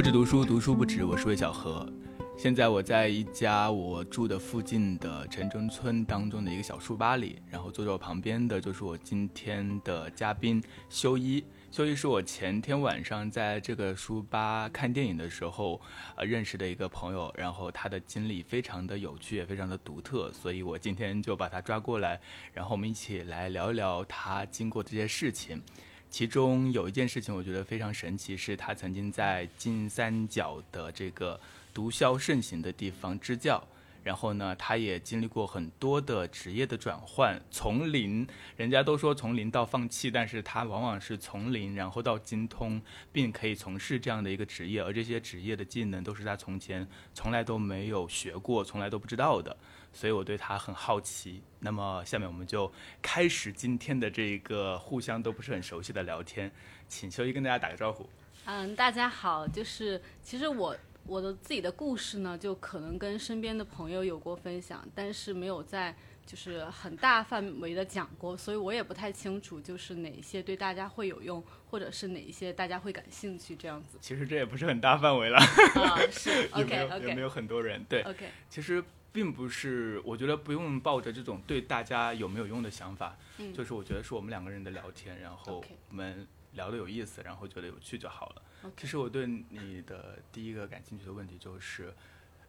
不止读书，读书不止。我是魏小何，现在我在一家我住的附近的城中村当中的一个小书吧里，然后坐在我旁边的就是我今天的嘉宾修一。修一是我前天晚上在这个书吧看电影的时候，呃认识的一个朋友，然后他的经历非常的有趣，也非常的独特，所以我今天就把他抓过来，然后我们一起来聊一聊他经过这些事情。其中有一件事情我觉得非常神奇，是他曾经在金三角的这个毒枭盛行的地方支教。然后呢，他也经历过很多的职业的转换，从零，人家都说从零到放弃，但是他往往是从零，然后到精通，并可以从事这样的一个职业，而这些职业的技能都是他从前从来都没有学过，从来都不知道的，所以我对他很好奇。那么下面我们就开始今天的这一个互相都不是很熟悉的聊天，请修一跟大家打个招呼。嗯，大家好，就是其实我。我的自己的故事呢，就可能跟身边的朋友有过分享，但是没有在就是很大范围的讲过，所以我也不太清楚，就是哪一些对大家会有用，或者是哪一些大家会感兴趣这样子。其实这也不是很大范围了，啊，是 OK OK，有没有很多人？对，OK，其实并不是，我觉得不用抱着这种对大家有没有用的想法，嗯，就是我觉得是我们两个人的聊天，然后我们聊得有意思，然后觉得有趣就好了。其实我对你的第一个感兴趣的问题就是，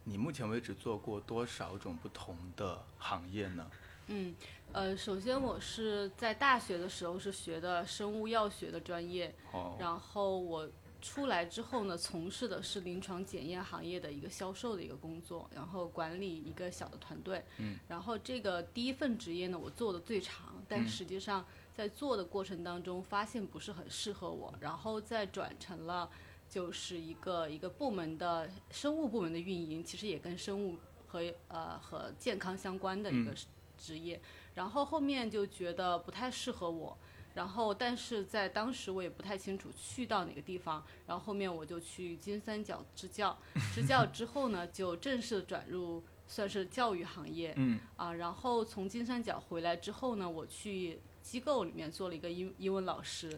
你目前为止做过多少种不同的行业呢？嗯，呃，首先我是在大学的时候是学的生物药学的专业，哦，然后我出来之后呢，从事的是临床检验行业的一个销售的一个工作，然后管理一个小的团队，嗯，然后这个第一份职业呢，我做的最长，但实际上。在做的过程当中，发现不是很适合我，然后再转成了就是一个一个部门的生物部门的运营，其实也跟生物和呃和健康相关的一个职业，然后后面就觉得不太适合我，然后但是在当时我也不太清楚去到哪个地方，然后后面我就去金三角支教，支教之后呢，就正式转入算是教育行业，嗯啊，然后从金三角回来之后呢，我去。机构里面做了一个英英文老师，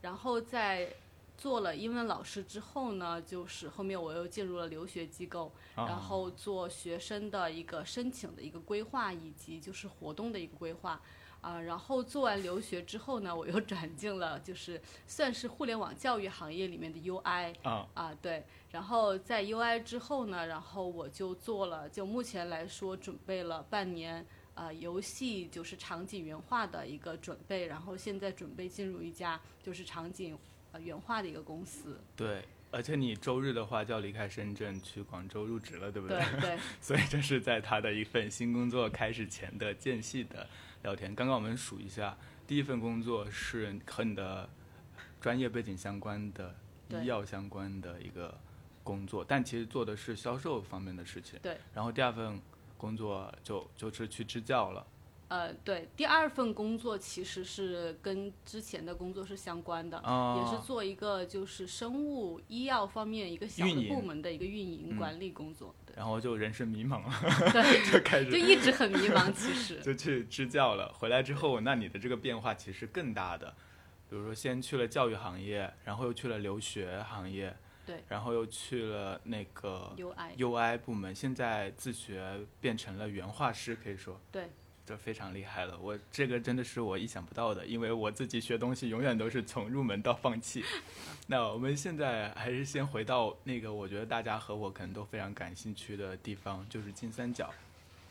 然后在做了英文老师之后呢，就是后面我又进入了留学机构，然后做学生的一个申请的一个规划以及就是活动的一个规划，啊，然后做完留学之后呢，我又转进了就是算是互联网教育行业里面的 UI，啊。啊对，然后在 UI 之后呢，然后我就做了，就目前来说准备了半年。呃，游戏就是场景原画的一个准备，然后现在准备进入一家就是场景呃原画的一个公司。对，而且你周日的话就要离开深圳去广州入职了，对不对？对对。所以这是在他的一份新工作开始前的间隙的聊天。刚刚我们数一下，第一份工作是和你的专业背景相关的医药相关的一个工作，但其实做的是销售方面的事情。对。然后第二份。工作就就是去支教了，呃，对，第二份工作其实是跟之前的工作是相关的，也是做一个就是生物医药方面一个小的部门的一个运营管理工作。然后就人生迷茫了，对，就开始就一直很迷茫，其实 就去支教了。回来之后，那你的这个变化其实更大的，比如说先去了教育行业，然后又去了留学行业。对，然后又去了那个 UI UI 部门，现在自学变成了原画师，可以说，对，这非常厉害了。我这个真的是我意想不到的，因为我自己学东西永远都是从入门到放弃。那我们现在还是先回到那个，我觉得大家和我可能都非常感兴趣的地方，就是金三角。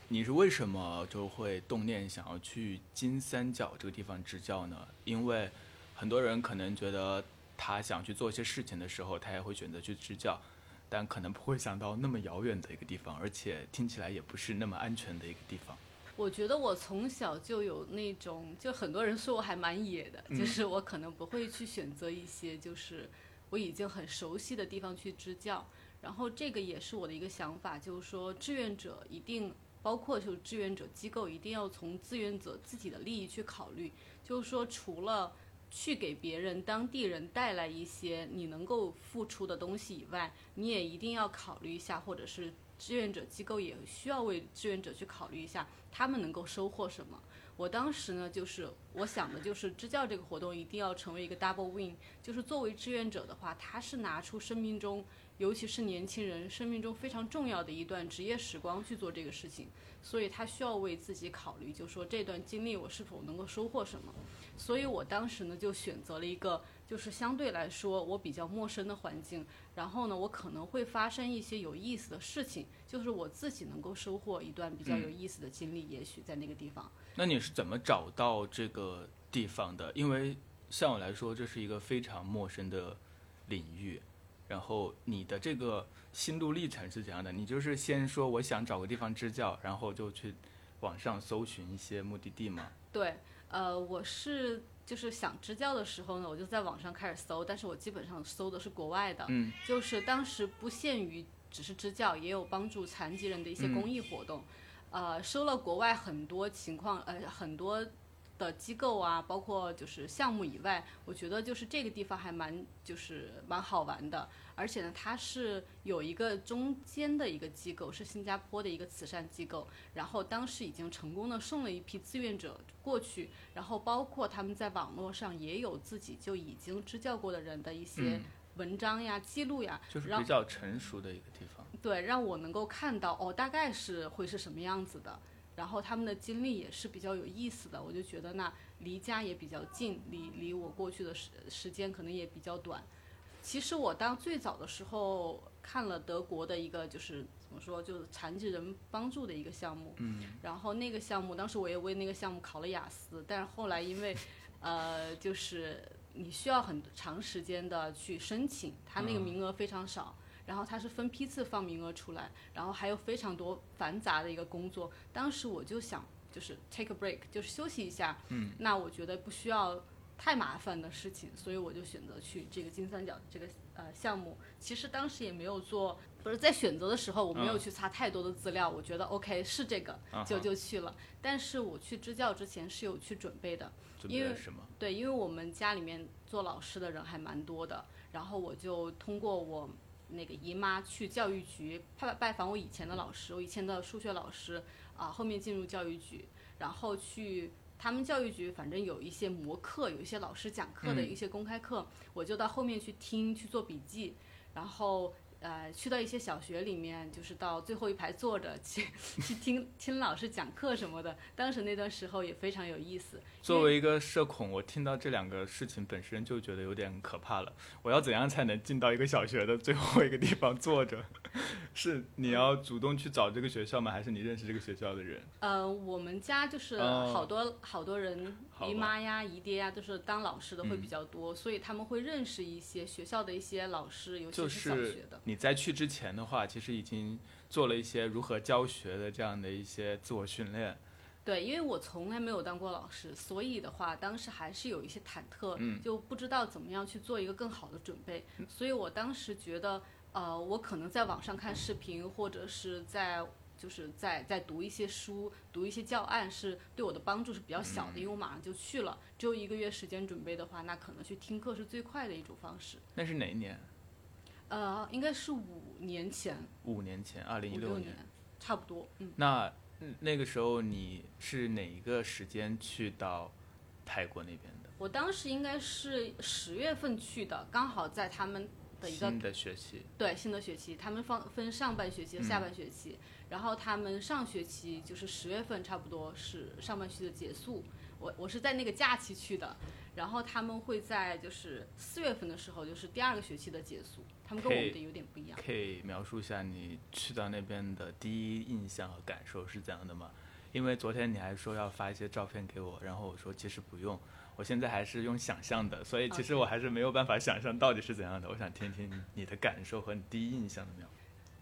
你是为什么就会动念想要去金三角这个地方支教呢？因为很多人可能觉得。他想去做一些事情的时候，他也会选择去支教，但可能不会想到那么遥远的一个地方，而且听起来也不是那么安全的一个地方。我觉得我从小就有那种，就很多人说我还蛮野的，就是我可能不会去选择一些就是我已经很熟悉的地方去支教。然后这个也是我的一个想法，就是说志愿者一定包括就是志愿者机构一定要从志愿者自己的利益去考虑，就是说除了。去给别人当地人带来一些你能够付出的东西以外，你也一定要考虑一下，或者是志愿者机构也需要为志愿者去考虑一下，他们能够收获什么。我当时呢，就是我想的就是支教这个活动一定要成为一个 double win，就是作为志愿者的话，他是拿出生命中，尤其是年轻人生命中非常重要的一段职业时光去做这个事情，所以他需要为自己考虑，就说这段经历我是否能够收获什么。所以我当时呢就选择了一个就是相对来说我比较陌生的环境，然后呢我可能会发生一些有意思的事情，就是我自己能够收获一段比较有意思的经历，也许在那个地方。那你是怎么找到这个地方的？因为像我来说，这是一个非常陌生的领域。然后你的这个心路历程是怎样的？你就是先说我想找个地方支教，然后就去网上搜寻一些目的地吗？对，呃，我是就是想支教的时候呢，我就在网上开始搜，但是我基本上搜的是国外的，嗯，就是当时不限于只是支教，也有帮助残疾人的一些公益活动。呃，收了国外很多情况，呃，很多的机构啊，包括就是项目以外，我觉得就是这个地方还蛮就是蛮好玩的，而且呢，它是有一个中间的一个机构，是新加坡的一个慈善机构，然后当时已经成功的送了一批志愿者过去，然后包括他们在网络上也有自己就已经支教过的人的一些文章呀、记录呀，就是比较成熟的一个地方。对，让我能够看到哦，大概是会是什么样子的。然后他们的经历也是比较有意思的，我就觉得那离家也比较近，离离我过去的时时间可能也比较短。其实我当最早的时候看了德国的一个就是怎么说，就是残疾人帮助的一个项目，嗯，然后那个项目当时我也为那个项目考了雅思，但是后来因为，呃，就是你需要很长时间的去申请，它那个名额非常少。然后它是分批次放名额出来，然后还有非常多繁杂的一个工作。当时我就想，就是 take a break，就是休息一下。嗯。那我觉得不需要太麻烦的事情，所以我就选择去这个金三角这个呃项目。其实当时也没有做，不是在选择的时候我没有去查太多的资料，我觉得 OK 是这个，就就去了。但是我去支教之前是有去准备的，因为什么？对，因为我们家里面做老师的人还蛮多的，然后我就通过我。那个姨妈去教育局拜拜访我以前的老师，我以前的数学老师啊，后面进入教育局，然后去他们教育局，反正有一些模课，有一些老师讲课的一些公开课，我就到后面去听去做笔记，然后。呃，去到一些小学里面，就是到最后一排坐着去 去听听老师讲课什么的。当时那段时候也非常有意思。作为一个社恐，我听到这两个事情本身就觉得有点可怕了。我要怎样才能进到一个小学的最后一个地方坐着？是你要主动去找这个学校吗？还是你认识这个学校的人？呃，我们家就是好多好多人，姨妈呀、姨爹呀，都是当老师的会比较多，所以他们会认识一些学校的一些老师，尤其是小学的。你在去之前的话，其实已经做了一些如何教学的这样的一些自我训练。对，因为我从来没有当过老师，所以的话，当时还是有一些忐忑，嗯，就不知道怎么样去做一个更好的准备。所以我当时觉得，呃，我可能在网上看视频，或者是在就是在在读一些书、读一些教案，是对我的帮助是比较小的，因为我马上就去了，只有一个月时间准备的话，那可能去听课是最快的一种方式。那是哪一年？呃，应该是五年前。五年前，二零一六年，差不多。嗯。那那个时候你是哪一个时间去到泰国那边的？我当时应该是十月份去的，刚好在他们的一个新的学期。对，新的学期，他们放分上半学期和下半学期，然后他们上学期就是十月份，差不多是上半学期的结束。我我是在那个假期去的。然后他们会在就是四月份的时候，就是第二个学期的结束。他们跟我们的有点不一样。可以描述一下你去到那边的第一印象和感受是怎样的吗？因为昨天你还说要发一些照片给我，然后我说其实不用，我现在还是用想象的，所以其实我还是没有办法想象到底是怎样的。我想听听你的感受和你第一印象的描述。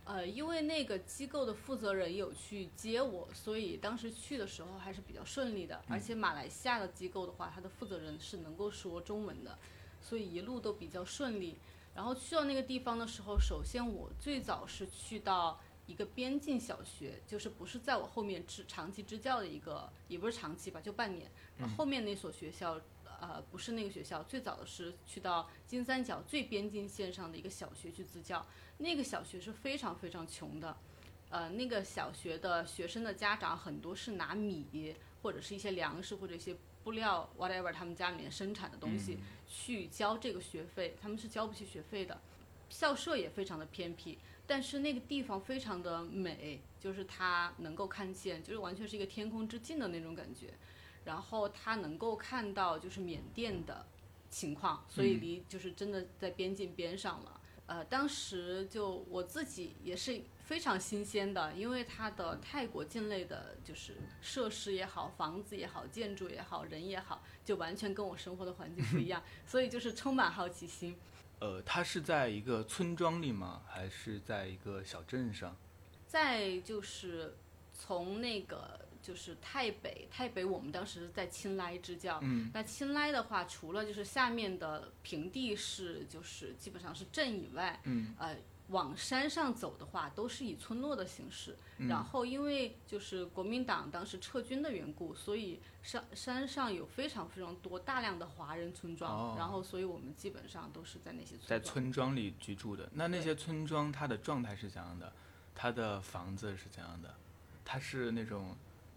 呃，因为那个机构的负责人有去接我，所以当时去的时候还是比较顺利的。而且马来西亚的机构的话，它的负责人是能够说中文的，所以一路都比较顺利。然后去到那个地方的时候，首先我最早是去到一个边境小学，就是不是在我后面支长期支教的一个，也不是长期吧，就半年。然后后面那所学校，呃，不是那个学校，最早的是去到金三角最边境线上的一个小学去支教。那个小学是非常非常穷的，呃，那个小学的学生的家长很多是拿米或者是一些粮食或者一些布料 whatever 他们家里面生产的东西、去交这个学费，他们是交不起学费的。校舍也非常的偏僻，但是那个地方非常的美，就是它能够看见，就是完全是一个天空之境的那种感觉。然后它能够看到就是缅甸的情况，所以离就是真的在边境边上了。呃，当时就我自己也是非常新鲜的，因为它的泰国境内的就是设施也好，房子也好，建筑也好，人也好，就完全跟我生活的环境不一样，所以就是充满好奇心。呃，它是在一个村庄里吗？还是在一个小镇上？在就是从那个就是太北，太北我们当时在青莱支教。嗯，那青莱的话，除了就是下面的平地是就是基本上是镇以外，嗯，呃，往山上走的话，都是以村落的形式。然后因为就是国民党当时撤军的缘故，所以山山上有非常非常多大量的华人村庄。哦然后所以我们基本上都是在那些村庄。村庄里居住的。那那些村庄它的状态是怎样的？它的房子是怎样的？它是那种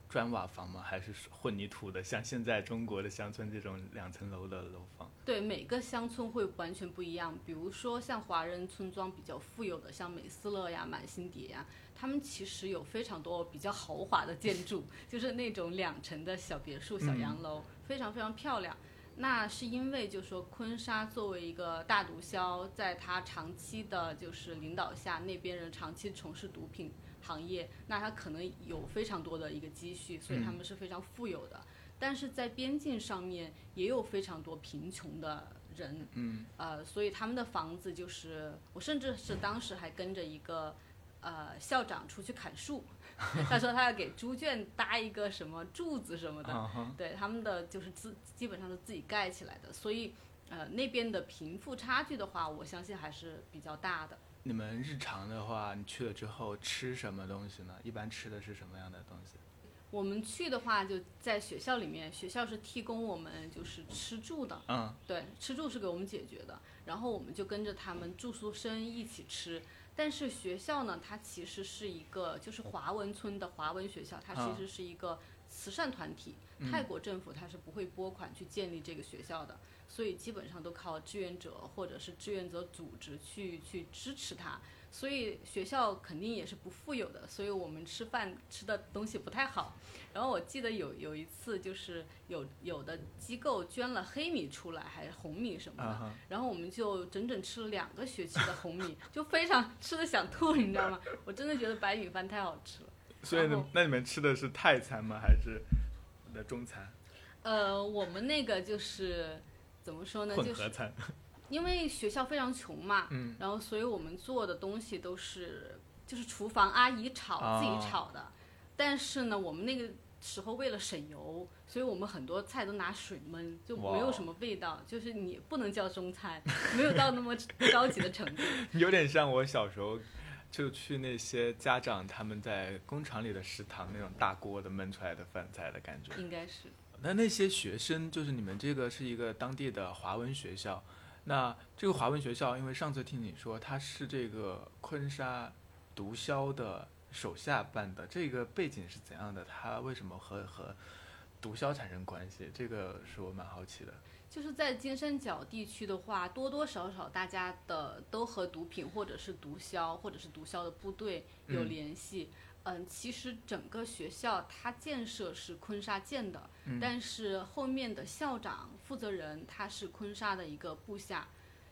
砖瓦房吗？还是混凝土的？像现在中国的乡村这种两层楼的楼房？对，每个乡村会完全不一样。比如说像华人村庄比较富有的，像美斯乐呀、满星蝶呀，他们其实有非常多比较豪华的建筑，就是那种两层的小别墅、小洋楼，非常非常漂亮。那是因为，就是说昆沙作为一个大毒枭，在他长期的就是领导下，那边人长期从事毒品行业，那他可能有非常多的一个积蓄，所以他们是非常富有的。但是在边境上面也有非常多贫穷的人，嗯，呃，所以他们的房子就是，我甚至是当时还跟着一个呃校长出去砍树，他说他要给猪圈搭一个什么柱子什么的，对他们的就是自基本上是自己盖起来的，所以呃那边的贫富差距的话，我相信还是比较大的。你们日常的话，你去了之后吃什么东西呢？一般吃的是什么样的东西？我们去的话，就在学校里面，学校是提供我们就是吃住的，嗯，对，吃住是给我们解决的，然后我们就跟着他们住宿生一起吃。但是学校呢，它其实是一个就是华文村的华文学校，它啊其实是一个慈善团体，泰国政府它是不会拨款去建立这个学校的，所以基本上都靠志愿者或者是志愿者组织去去支持他。所以学校肯定也是不富有的，所以我们吃饭吃的东西不太好。然后我记得有有一次，就是有有的机构捐了黑米出来，还是红米什么的，然后我们就整整吃了两个学期的红米，就非常吃的想吐，你知道吗？我真的觉得白米饭太好吃了。所以呢，那你们吃的是泰餐吗？还是的中餐？呃，我们那个就是怎么说呢？就合餐？因为学校非常穷嘛，嗯，然后所以我们做的东西都是就是厨房阿姨炒、哦自己炒的，但是呢，我们那个时候为了省油，所以我们很多菜都拿水焖，就没有什么味道，就是你不能叫中餐，没有到那么 高级的程度。有点像我小时候就去那些家长他们在工厂里的食堂那种大锅的焖出来的饭菜的感觉。应该是那那些学生，就是你们这个是一个当地的华文学校，那这个华文学校，因为上次听你说它是这个昆沙毒枭的手下办的，这个背景是怎样的？他为什么和和毒枭产生关系？这个是我蛮好奇的。就是在金三角地区的话，多多少少大家的都和毒品或者是毒枭或者是毒枭的部队有嗯联系。嗯其实整个学校它建设是昆沙建的，嗯但是后面的校长负责人他是昆沙的一个部下，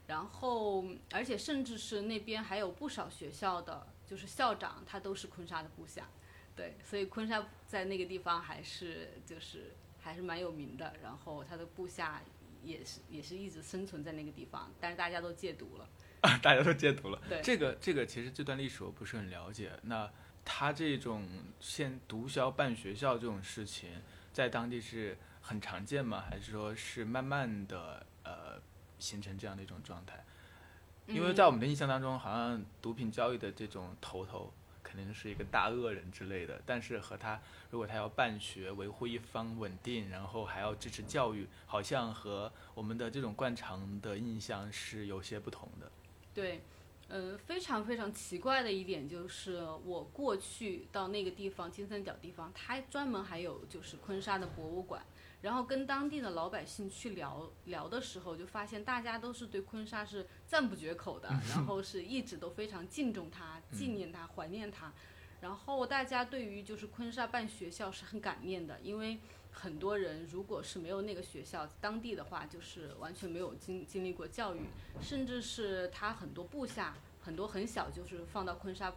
然后而且甚至是那边还有不少学校的，就是校长他都是昆沙的部下，对，所以昆沙在那个地方还是就是还是蛮有名的，然后他的部下也是也是一直生存在那个地方，但是大家都戒毒了，大家都戒毒了。对这个这个其实这段历史我不是很了解。那他这种现毒枭办学校这种事情，在当地是很常见吗？还是说是慢慢的呃形成这样的一种状态？因为在我们的印象当中，好像毒品交易的这种头头肯定是一个大恶人之类的，但是和他如果他要办学、维护一方稳定，然后还要支持教育，好像和我们的这种惯常的印象是有些不同的。对，呃，非常非常奇怪的一点就是，我过去到那个地方金三角地方，它专门还有就是昆沙的博物馆，然后跟当地的老百姓去聊聊的时候，就发现大家都是对昆沙是赞不绝口的，然后是一直都非常敬重他、纪念他、怀念他。然后大家对于就是昆沙办学校是很感念的，因为很多人如果是没有那个学校，当地的话就是完全没有经经历过教育，甚至是他很多部下很多很小就是放到昆沙。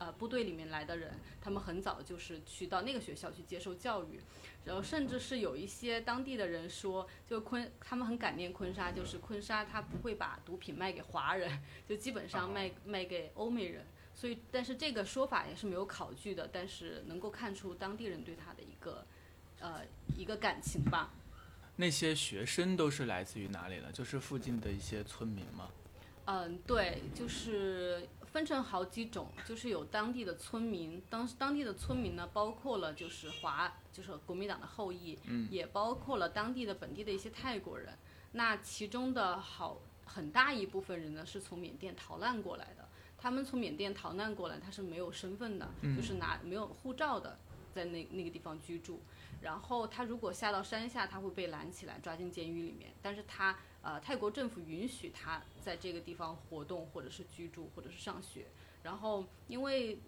呃，部队里面来的人，他们很早就是去到那个学校去接受教育，然后甚至是有一些当地的人说，就昆，他们很感念昆沙，就是昆沙他不会把毒品卖给华人，就基本上卖卖给欧美人，所以但是这个说法也是没有考据的，但是能够看出当地人对他的一个呃一个感情吧。那些学生都是来自于哪里呢？就是附近的一些村民吗？嗯，对，就是分成好几种，就是有当地的村民，当当地的村民呢，包括了就是华，就是国民党的后裔，嗯，也包括了当地的本地的一些泰国人。那其中的好很大一部分人呢，是从缅甸逃难过来的。他们从缅甸逃难过来，他是没有身份的，就是拿没有护照的，在那那个地方居住。然后他如果下到山下，他会被拦起来，抓进监狱里面。但是他呃，泰国政府允许他在这个地方活动，或者是居住，或者是上学。然后因为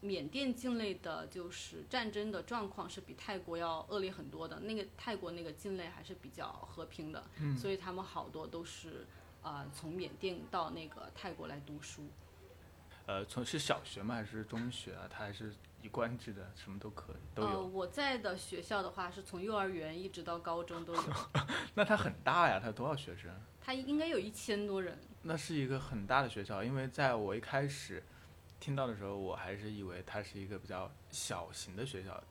缅甸境内的就是战争的状况是比泰国要恶劣很多的，那个泰国那个境内还是比较和平的，所以他们好多都是呃从缅甸到那个泰国来读书。呃，从是小学吗？还是中学啊？他还是一贯制的，什么都可以都有。呃，我在的学校的话，是从幼儿园一直到高中都有。那它很大呀，它有多少学生？它应该有一千多人。那是一个很大的学校，因为在我一开始听到的时候，我还是以为它是一个比较小型的学校。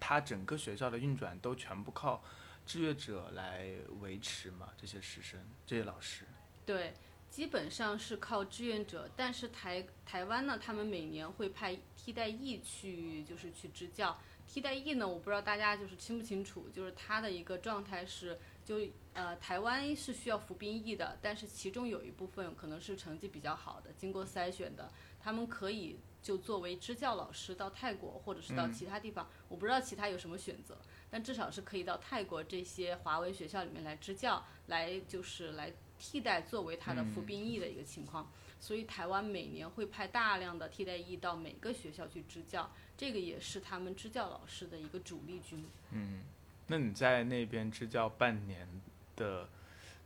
它整个学校的运转都全部靠志愿者来维持嘛？这些师生，这些老师。对。基本上是靠志愿者，但是台台湾呢，他们每年会派替代役去，就是去支教。替代役呢，我不知道大家就是清不清楚，就是他的一个状态是，就呃台湾是需要服兵役的，但是其中有一部分可能是成绩比较好的，经过筛选的，他们可以就作为支教老师到泰国或者是到其他地方，我不知道其他有什么选择，但至少是可以到泰国这些华为学校里面来支教，来就是来。替代作为他的服兵役的一个情况，所以台湾每年会派大量的替代役到每个学校去支教，这个也是他们支教老师的一个主力军。嗯，那你在那边支教半年的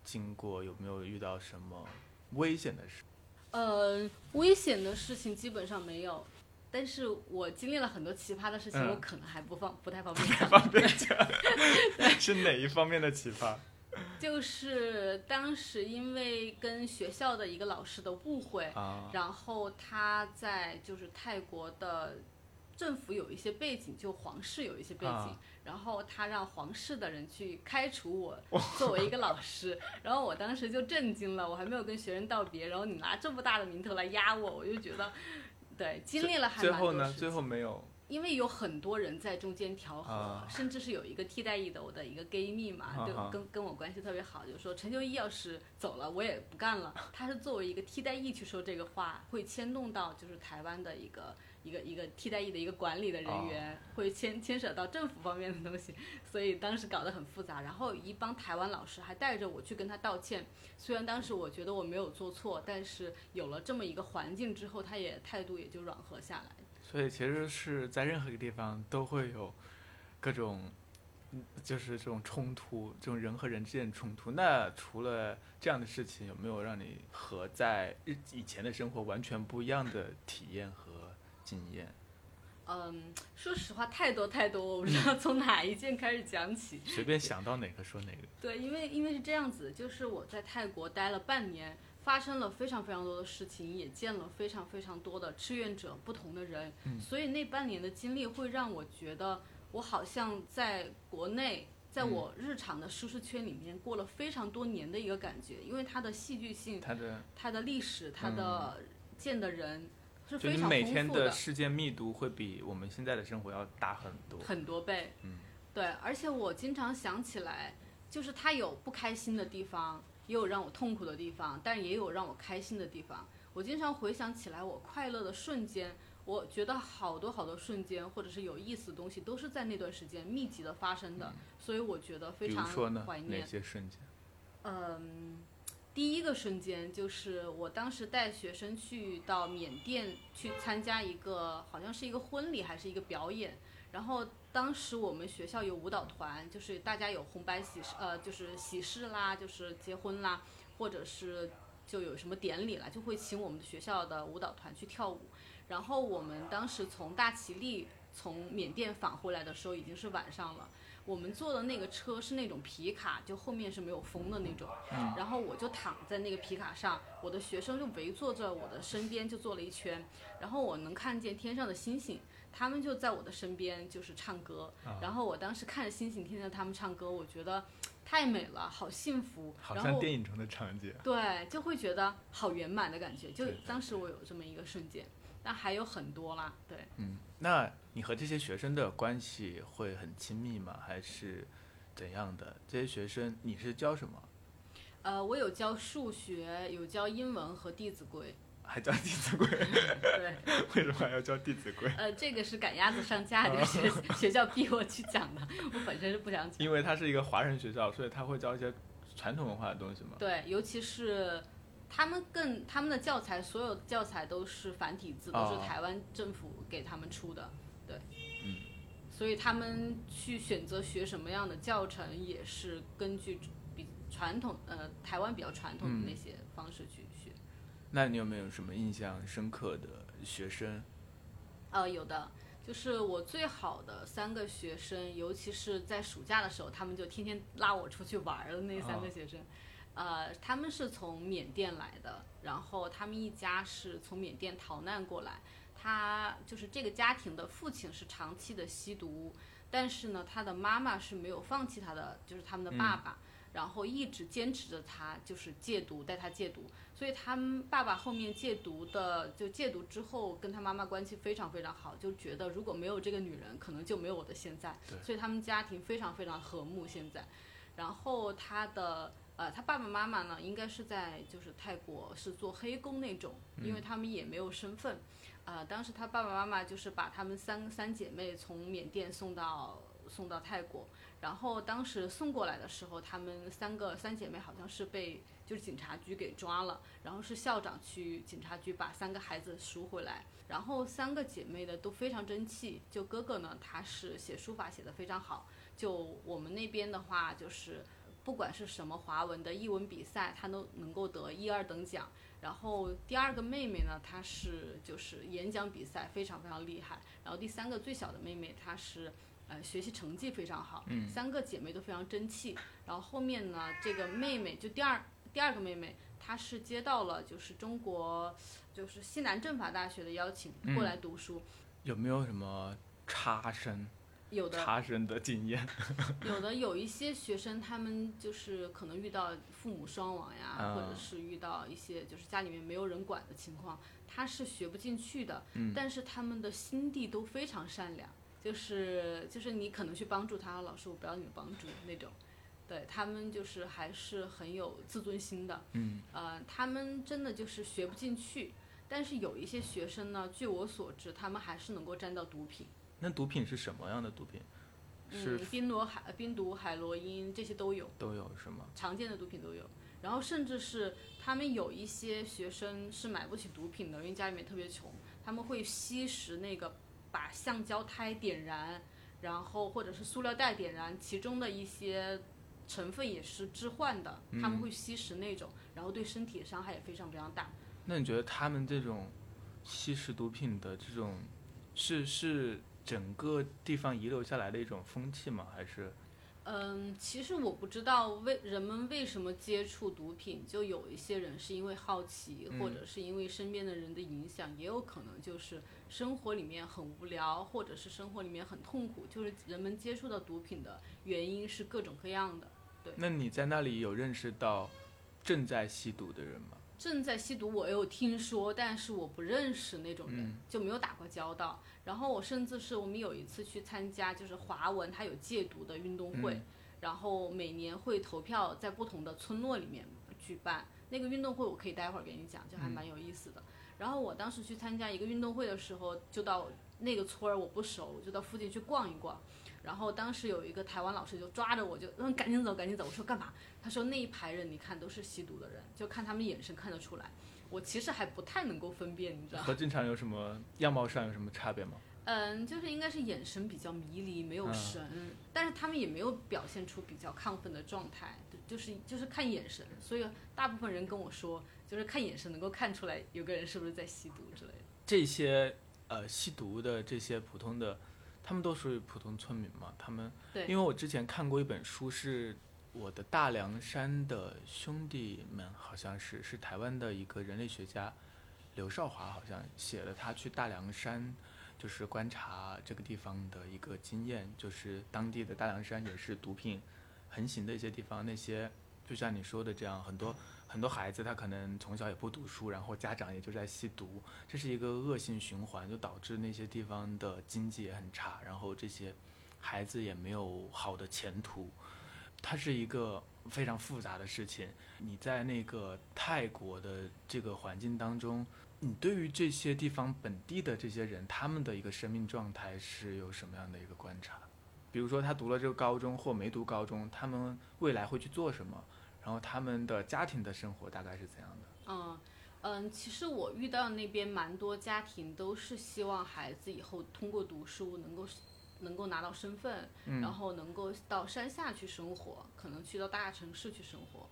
经过，有没有遇到什么危险的事？呃，危险的事情基本上没有，但是我经历了很多奇葩的事情，我可能还不方不太方便讲。方便讲，是哪一方面的奇葩？就是当时因为跟学校的一个老师的误会，然后他在就是泰国的政府有一些背景，就皇室有一些背景，然后他让皇室的人去开除我作为一个老师，然后我当时就震惊了，我还没有跟学生道别，然后你拿这么大的名头来压我，我就觉得，对，经历了还最后呢，最后没有。因为有很多人在中间调和，甚至是有一个替代役的，我的一个闺蜜嘛，就跟跟我关系特别好，就说陈秋一要是走了，我也不干了。他是作为一个替代役去说这个话，会牵动到就是台湾的一个一个一个替代役的一个管理的人员，会牵牵扯到政府方面的东西，所以当时搞得很复杂。然后一帮台湾老师还带着我去跟他道歉，虽然当时我觉得我没有做错，但是有了这么一个环境之后，他也态度也就软和下来。所以其实是在任何一个地方都会有各种，就是这种冲突，这种人和人之间的冲突。那除了这样的事情，有没有让你和在日以前的生活完全不一样的体验和经验？嗯，说实话，太多太多，我不知道从哪一件开始讲起。随便想到哪个说哪个。对，因为因为是这样子，就是我在泰国待了半年。发生了非常非常多的事情，也见了非常非常多的志愿者，不同的人，所以那半年的经历会让我觉得，我好像在国内，在我日常的舒适圈里面过了非常多年的一个感觉，因为它的戏剧性，它的它的历史，它的见的人是非常丰富的。每天的事件密度会比我们现在的生活要大很多，很多倍。嗯，对，而且我经常想起来，就是他有不开心的地方。也有让我痛苦的地方，但也有让我开心的地方。我经常回想起来，我快乐的瞬间，我。觉得好多好多瞬间或者是有意思的东西都是在那段时间密集的发生的，所以我觉得非常怀，念哪。些瞬间？嗯，第一个瞬间就是我当时带学生去到缅甸去参加一个好像是一个婚礼还是一个表演，然后当时我们学校有舞蹈团，就是大家有红白喜事，呃，就是喜事啦，就是结婚啦，或者是就有什么典礼啦，就会请我们的学校的舞蹈团去跳舞。然后我们当时从大其力从缅甸返回来的时候已经是晚上了。我们坐的那个车是那种皮卡，就后面是没有风的那种。然后我就躺在那个皮卡上，我的学生就围坐在我的身边就坐了一圈，然后我能看见天上的星星，他们就在我的身边就是唱歌。然后我当时看着星星，听着他们唱歌，我觉得太美了，好幸福。好像电影中的场景。对，就会觉得好圆满的感觉。就当时我有这么一个瞬间，但还有很多啦。对，嗯，那你和这些学生的关系会很亲密吗？还是怎样的？这些学生你是教什么？呃，我有教数学，有教英文和《弟子规还教《弟子规》？》。对，为什么还要教《弟子规》？呃，这个是赶鸭子上架，这是学学校逼我去讲的，我本身是不想讲。因为它是一个华人学校，所以他会教一些传统文化的东西嘛。对，尤其是他们更他们的教材，所有教材都是繁体字，都是哦台湾政府给他们出的。对，嗯，所以他们去选择学什么样的教程，也是根据比传统呃台湾比较传统的那些方式去学。那你有没有什么印象深刻的学生？呃，有的，就是我最好的三个学生，尤其是在暑假的时候，他们就天天拉我出去玩儿的那三个哦学生，呃，他们是从缅甸来的，然后他们一家是从缅甸逃难过来，他就是这个家庭的父亲是长期的吸毒，但是呢，他的妈妈是没有放弃他的，就是他们的爸爸。然后一直坚持着他就是戒毒，带他戒毒，所以他们爸爸后面戒毒的，就戒毒之后跟他妈妈关系非常非常好，就觉得如果没有这个女人，可能就没有我的现在。对所以他们家庭非常非常和睦现在。然后他的呃，他爸爸妈妈呢，应该是在就是泰国是做黑工那种，因为他们也没有身份。呃，当时他爸爸妈妈就是把他们三三姐妹从缅甸送到送到泰国，然后当时送过来的时候，他们三个三姐妹好像是被就是警察局给抓了，然后是校长去警察局把三个孩子赎回来，然后三个姐妹的都非常争气，就哥哥呢他是写书法写得非常好，就我们那边的话就是。不管是什么华文的译文比赛，他都能够得一二等奖。然后第二个妹妹呢，她是就是演讲比赛非常非常厉害。然后第三个最小的妹妹，她是呃学习成绩非常好。嗯三个姐妹都非常争气。然后后面呢，这个妹妹就第二第二个妹妹，她是接到了就是中国就是西南政法大学的邀请过来读书。有没有什么差生、有的差生的经验？有的有一些学生，他们就是可能遇到父母双亡呀，啊或者是遇到一些就是家里面没有人管的情况，他是学不进去的。嗯但是他们的心地都非常善良，就是就是你可能去帮助他，老师我不要你的帮助那种。对他们就是还是很有自尊心的，嗯呃，他们真的就是学不进去。但是有一些学生呢，据我所知，他们还是能够沾到毒品。那毒品是什么样的毒品？是嗯，冰罗海、冰毒、海洛因这些都有。都有是吗？常见的毒品都有，然后甚至是他们有一些学生是买不起毒品的，因为家里面特别穷，他们会吸食那个把橡胶胎点燃，然后或者是塑料袋点燃，其中的一些成分也是致幻的，他们会吸食那种，然后对身体的伤害也非常非常大。那你觉得他们这种吸食毒品的这种，是是整个地方遗留下来的一种风气吗？还是嗯，其实我不知道为人们为什么接触毒品，就有一些人是因为好奇，嗯或者是因为身边的人的影响，也有可能就是生活里面很无聊，或者是生活里面很痛苦，就是人们接触到毒品的原因是各种各样的。那你在那里有认识到正在吸毒的人吗？正在吸毒，我有听说，但是我不认识那种人，嗯就没有打过交道。然后我甚至是我们有一次去参加，就是华文他有戒毒的运动会，嗯然后每年会投票在不同的村落里面举办，那个运动会我可以待会儿给你讲，就还蛮有意思的。然后我当时去参加一个运动会的时候，就到那个村儿我不熟，就到附近去逛一逛。然后当时有一个台湾老师就抓着我就嗯赶紧走赶紧走，我说干嘛？他说那一排人你看都是吸毒的人，就看他们眼神看得出来。我其实还不太能够分辨，你知道和正常有什么样貌上有什么差别吗？嗯，就是应该是眼神比较迷离，没有神，但是他们也没有表现出比较亢奋的状态，就是就是看眼神。所以大部分人跟我说，就是看眼神能够看出来有个人是不是在吸毒之类的。这些呃吸毒的这些普通的，他们都属于普通村民嘛？他们对，因为我之前看过一本书，是我的大凉山的兄弟们，好像是是台湾的一个人类学家刘少华，好像写了他去大凉山。就是观察这个地方的一个经验，就是当地的大凉山也是毒品横行的一些地方。那些就像你说的这样，很多很多孩子他可能从小也不读书，然后家长也就在吸毒，这是一个恶性循环，就导致那些地方的经济也很差，然后这些孩子也没有好的前途。它是一个非常复杂的事情。你在那个泰国的这个环境当中。你对于这些地方本地的这些人，他们的一个生命状态是有什么样的一个观察？比如说他读了这个高中或没读高中，他们未来会去做什么？然后他们的家庭的生活大概是怎样的？嗯嗯，其实我遇到那边蛮多家庭都是希望孩子以后通过读书能够能够拿到身份，然后能够到山下去生活，可能去到大城市去生活。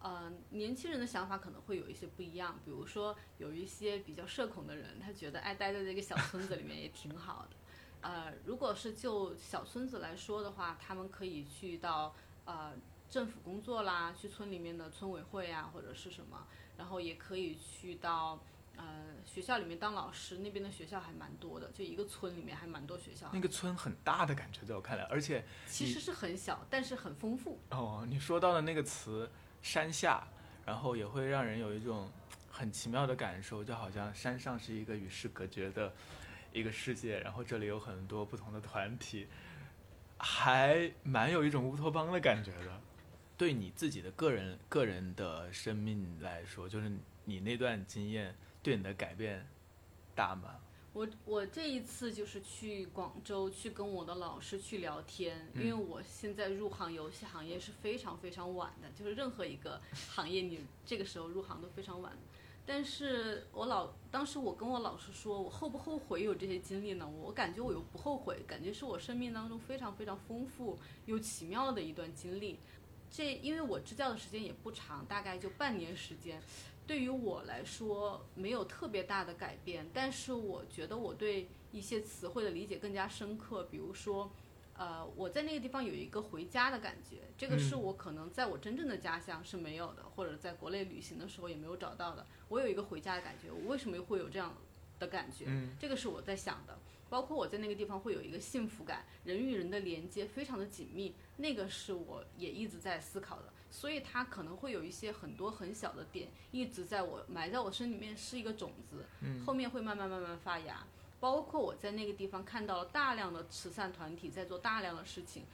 呃，年轻人的想法可能会有一些不一样，比如说有一些比较社恐的人，他觉得爱待在这个小村子里面也挺好的。呃，如果是就小村子来说的话，他们可以去到呃政府工作啦，去村里面的村委会啊，或者是什么，然后也可以去到呃学校里面当老师，那边的学校还蛮多的，就一个村里面还蛮多学校。那个村很大的感觉，在我看来，而且其实是很小，但是很丰富。哦，你说到的那个词。山下，然后也会让人有一种很奇妙的感受，就好像山上是一个与世隔绝的一个世界，然后这里有很多不同的团体，还蛮有一种乌托邦的感觉的。对你自己的个人个人的生命来说，就是你那段经验对你的改变大吗？我我这一次就是去广州去跟我的老师去聊天，因为我现在入行游戏行业是非常非常晚的，就是任何一个行业你这个时候入行都非常晚。但是我老当时我跟我老师说，我后不后悔有这些经历呢？我感觉我又不后悔，感觉是我生命当中非常非常丰富又奇妙的一段经历。这因为我支教的时间也不长，大概就半年时间。对于我来说没有特别大的改变，但是我觉得我对一些词汇的理解更加深刻。比如说，呃，我在那个地方有一个回家的感觉，这个是我可能在我真正的家乡是没有的，或者在国内旅行的时候也没有找到的。我有一个回家的感觉，我为什么会有这样的感觉？这个是我在想的。包括我在那个地方会有一个幸福感，人与人的连接非常的紧密，那个是我也一直在思考的。所以它可能会有一些很多很小的点，一直在我埋在我身里面是一个种子，后面会慢慢慢慢发芽。包括我在那个地方看到了大量的慈善团体在做大量的事情，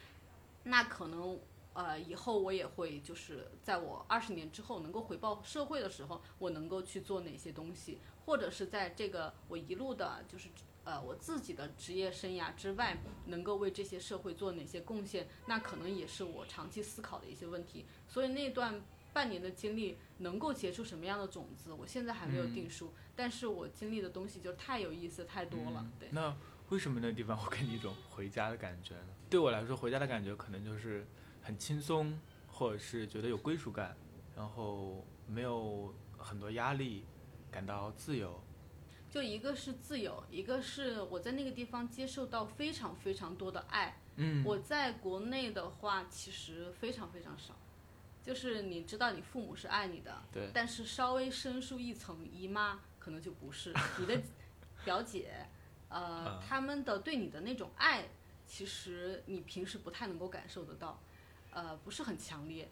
那可能呃以后我也会就是在我二十年之后能够回报社会的时候，我能够去做哪些东西，或者是在这个我一路的就是。呃，我自己的职业生涯之外，能够为这些社会做哪些贡献，那可能也是我长期思考的一些问题。所以那段半年的经历能够结出什么样的种子，我现在还没有定数。但是我经历的东西就太有意思、太多了。对。那为什么那地方会给你一种回家的感觉呢？对我来说，回家的感觉可能就是很轻松，或者是觉得有归属感，然后没有很多压力，感到自由。就一个是自由，一个是我在那个地方接受到非常非常多的爱。嗯，我在国内的话其实非常非常少，就是你知道你父母是爱你的，对，但是稍微深出一层，姨妈可能就不是你的 表姐，呃，他们的对你的那种爱，其实你平时不太能够感受得到，呃，不是很强烈。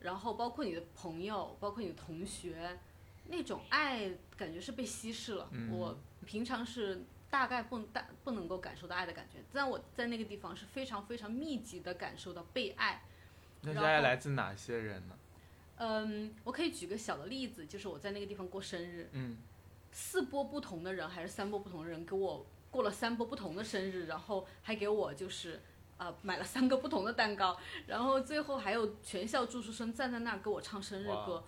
然后包括你的朋友，包括你的同学。那种爱感觉是被稀释了，我平常是大概不大不能够感受到爱的感觉，但我在那个地方是非常非常密集的感受到被爱。那爱来自哪些人呢？嗯，我可以举个小的例子，就是我在那个地方过生日，嗯，四波不同的人还是三波不同的人给我过了三波不同的生日，然后还给我就是呃买了三个不同的蛋糕，然后最后还有全校住宿生站在那儿给我唱生日歌，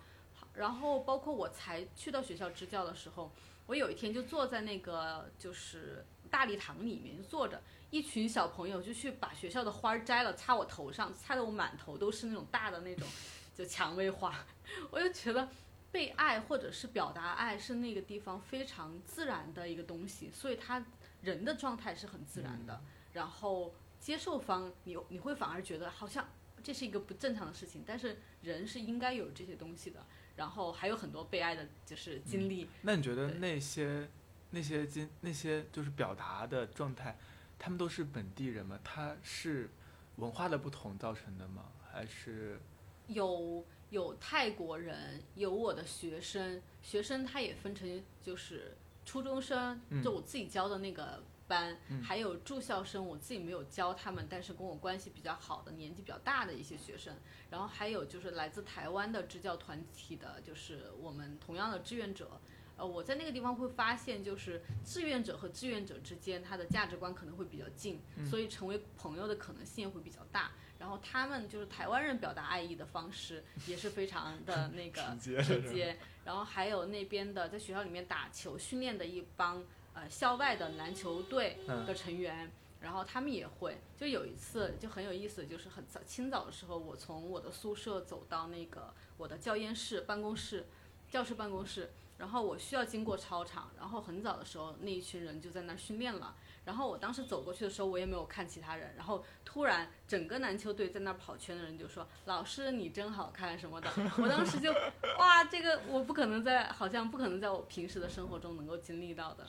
然后包括我才去到学校支教的时候，我有一天就坐在那个就是大礼堂里面就坐着，一群小朋友就去把学校的花儿摘了插我头上，插得我满头都是那种大的那种就蔷薇花，我就觉得。被爱或者是表达爱是那个地方非常自然的一个东西，所以他人的状态是很自然的。然后接受方，你你会反而觉得好像这是一个不正常的事情，但是人是应该有这些东西的。然后还有很多被爱的就是经历。那你觉得那些那些经那些就是表达的状态，他们都是本地人吗？他是文化的不同造成的吗？还是有？有泰国人，有我的学生，学生他也分成就是初中生，就我自己教的那个班，还有住校生，我自己没有教他们，但是跟我关系比较好的，年纪比较大的一些学生，然后还有就是来自台湾的支教团体的，就是我们同样的志愿者。呃，我在那个地方会发现，就是志愿者和志愿者之间，他的价值观可能会比较近，所以成为朋友的可能性会比较大。然后他们就是台湾人表达爱意的方式也是非常的 那个直接，然后还有那边的在学校里面打球训练的一帮呃校外的篮球队的成员，然后他们也会。就有一次就很有意思，就是很早清早的时候，我从我的宿舍走到那个我的教研室办公室，教室办公室，然后我需要经过操场，然后很早的时候那一群人就在那儿训练了。然后我当时走过去的时候，我也没有看其他人。然后突然，整个篮球队在那儿跑圈的人就说：“老师，你真好看什么的。”我当时就，哇，这个我不可能在，好像不可能在我平时的生活中能够经历到的。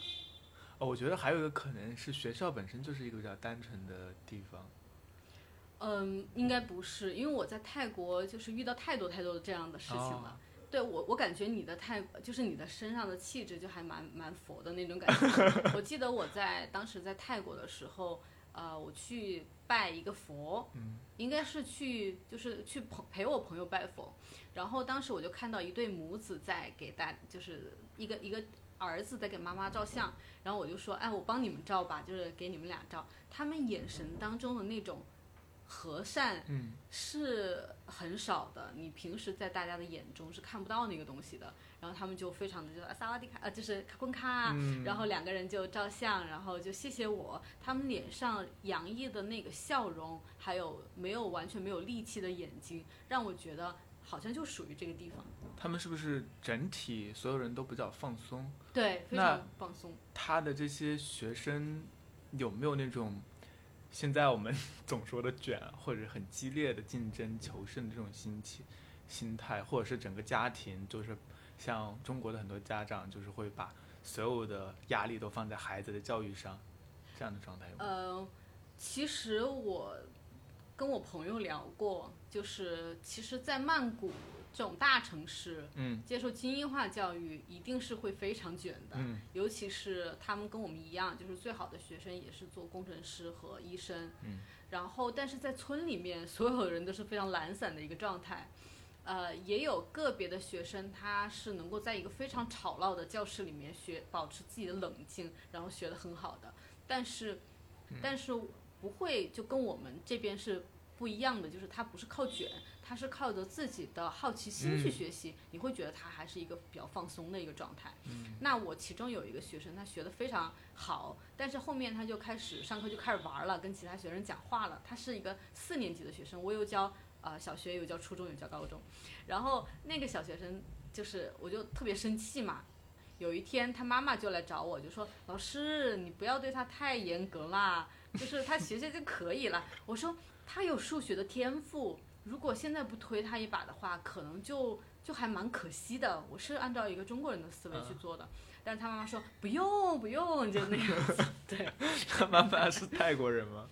哦，我觉得还有一个可能是学校本身就是一个比较单纯的地方。嗯，应该不是，因为我在泰国就是遇到太多太多的这样的事情了。对我，我感觉你的太就是你的身上的气质就还蛮蛮佛的那种感觉。我记得我在当时在泰国的时候，呃，我去拜一个佛，应该是去就是去朋陪我朋友拜佛，然后当时我就看到一对母子在给大就是一个一个儿子在给妈妈照相，然后我就说，哎，我帮你们照吧，就是给你们俩照，他们眼神当中的那种。和善是很少的，你平时在大家的眼中是看不到那个东西的。然后他们就非常的就萨瓦迪卡，呃，就是卡昆卡，然后两个人就照相，然后就谢谢我。他们脸上洋溢的那个笑容，还有没有完全没有力气的眼睛，让我觉得好像就属于这个地方。他们是不是整体所有人都比较放松？对，非常放松。他的这些学生有没有那种？现在我们 总说的卷，或者很激烈的竞争求胜的这种心情、心态，或者是整个家庭，就是像中国的很多家长，就是会把所有的压力都放在孩子的教育上，这样的状态有吗？呃，其实我跟我朋友聊过，就是其实，在曼谷。这种大城市，嗯，接受精英化教育一定是会非常卷的，嗯，尤其是他们跟我们一样，就是最好的学生也是做工程师和医生，嗯，然后但是在村里面，所有人都是非常懒散的一个状态，呃，也有个别的学生他是能够在一个非常吵闹的教室里面学，保持自己的冷静，然后学得很好的，但是，但是不会就跟我们这边是不一样的，就是他不是靠卷。他是靠着自己的好奇心去学习，你会觉得他还是一个比较放松的一个状态。那我其中有一个学生，他学的非常好，但是后面他就开始上课就开始玩了，跟其他学生讲话了。他是一个四年级的学生，我有教呃小学，有教初中，有教高中。然后那个小学生就是我就特别生气嘛。有一天他妈妈就来找我，就说老师你不要对他太严格啦，就是他学学就可以了。我说他有数学的天赋。如果现在不推他一把的话，可能就就还蛮可惜的。我是按照一个中国人的思维去做的，但是他妈妈说不用不用，就那样子。对，他妈妈是泰国人吗？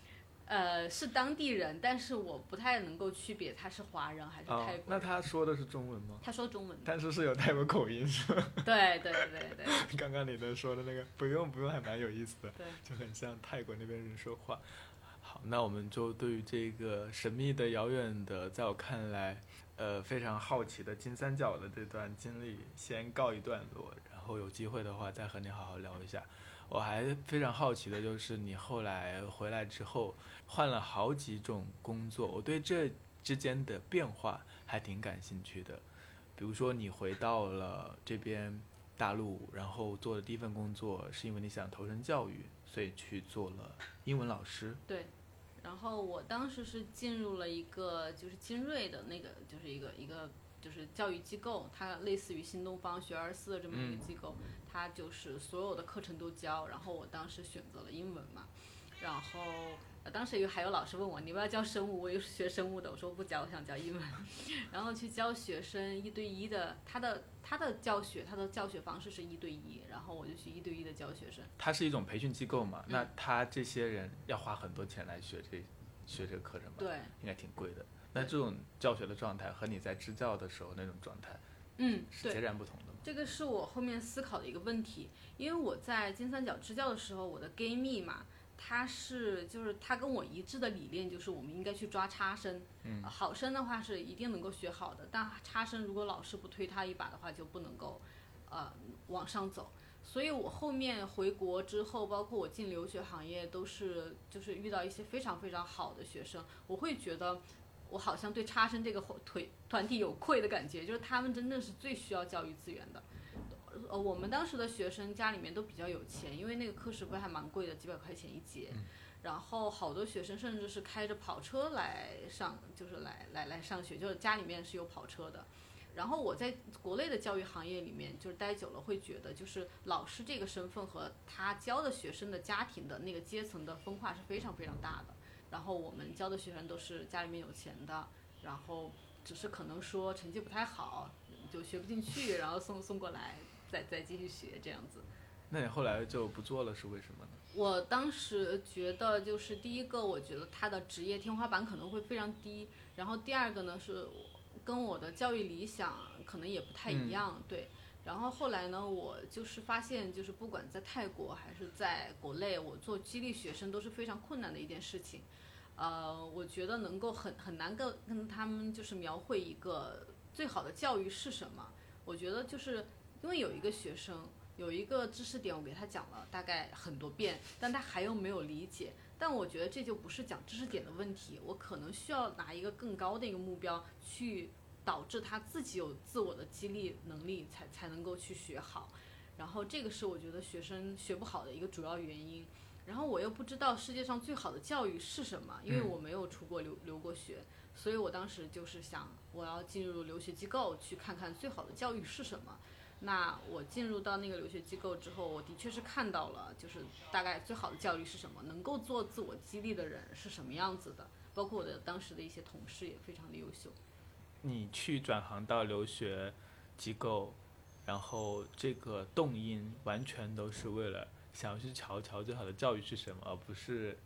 呃，是当地人，但是我不太能够区别他是华人还是泰国。那他说的是中文吗？他说中文，但是是有泰国口音是吗？对对对对。刚刚你的说的那个不用不用还蛮有意思的，对，就很像泰国那边人说话。那我们就对于这个神秘的、遥远的，在我看来，呃非常好奇的金三角的这段经历先告一段落，然后有机会的话再和你好好聊一下。我还非常好奇的就是你后来回来之后换了好几种工作，我对这之间的变化还挺感兴趣的。比如说你回到了这边大陆，然后做的第一份工作是因为你想投身教育，所以去做了英文老师。对，然后我当时是进入了一个就是精锐的那个，就是一个一个就是教育机构，它类似于新东方学而思的这么一个机构，它就是所有的课程都教。然后我当时选择了英文嘛，然后呃当时有还有老师问我你要不要教生物，我又是学生物的，我说不教，我想教英文。然后去教学生一对一的，他的他的教学他的教学方式是一对一，然后我就去一对一的教学生。它是一种培训机构嘛？那他这些人要花很多钱来学这学这个课程吧？对，应该挺贵的。那这种教学的状态和你在支教的时候那种状态嗯，是截。然不同的吗？这个是我后面思考的一个问题，因为我在金三角支教的时候，我的 gay 蜜嘛，他是就是他跟我一致的理念就是我们应该去抓差生，嗯、好生的话是一定能够学好的，但差生如果老师不推他一把的话，就不能够呃往上走。所以我后面回国之后，包括我进留学行业，都是就是遇到一些非常非常好的学生，我会觉得我好像对差生这个腿团体有愧的感觉，就是他们真正是最需要教育资源的。呃，我们当时的学生家里面都比较有钱，因为那个课时费还蛮贵的，几百块钱一节。然后好多学生甚至是开着跑车来上，就是来来来上学，就是家里面是有跑车的。然后我在国内的教育行业里面，就是待久了会觉得，就是老师这个身份和他教的学生的家庭的那个阶层的分化是非常非常大的。然后我们教的学生都是家里面有钱的，然后只是可能说成绩不太好，就学不进去，然后送送过来，再再继续学这样子。那你后来就不做了，是为什么呢？我当时觉得，就是第一个，我觉得他的职业天花板可能会非常低，然后第二个呢是跟我的教育理想可能也不太一样，对。然后后来呢，我就是发现，就是不管在泰国还是在国内，我做激励学生都是非常困难的一件事情。呃，我觉得能够很很难跟跟他们就是描绘一个最好的教育是什么。我觉得就是因为有一个学生有一个知识点，我给他讲了大概很多遍，但他还又没有理解。但我觉得这就不是讲知识点的问题，我可能需要拿一个更高的一个目标去导致他自己有自我的激励能力，才才能够去学好。然后这个是我觉得学生学不好的一个主要原因。然后我又不知道世界上最好的教育是什么，因为我没有出国留留过学，所以我当时就是想，我要进入留学机构去看看最好的教育是什么。那我进入到那个留学机构之后，我的确是看到了，就是大概最好的教育是什么，能够做自我激励的人是什么样子的，包括我的当时的一些同事也非常的优秀。你去转行到留学机构，然后这个动因完全都是为了想要去瞧瞧最好的教育是什么，而不是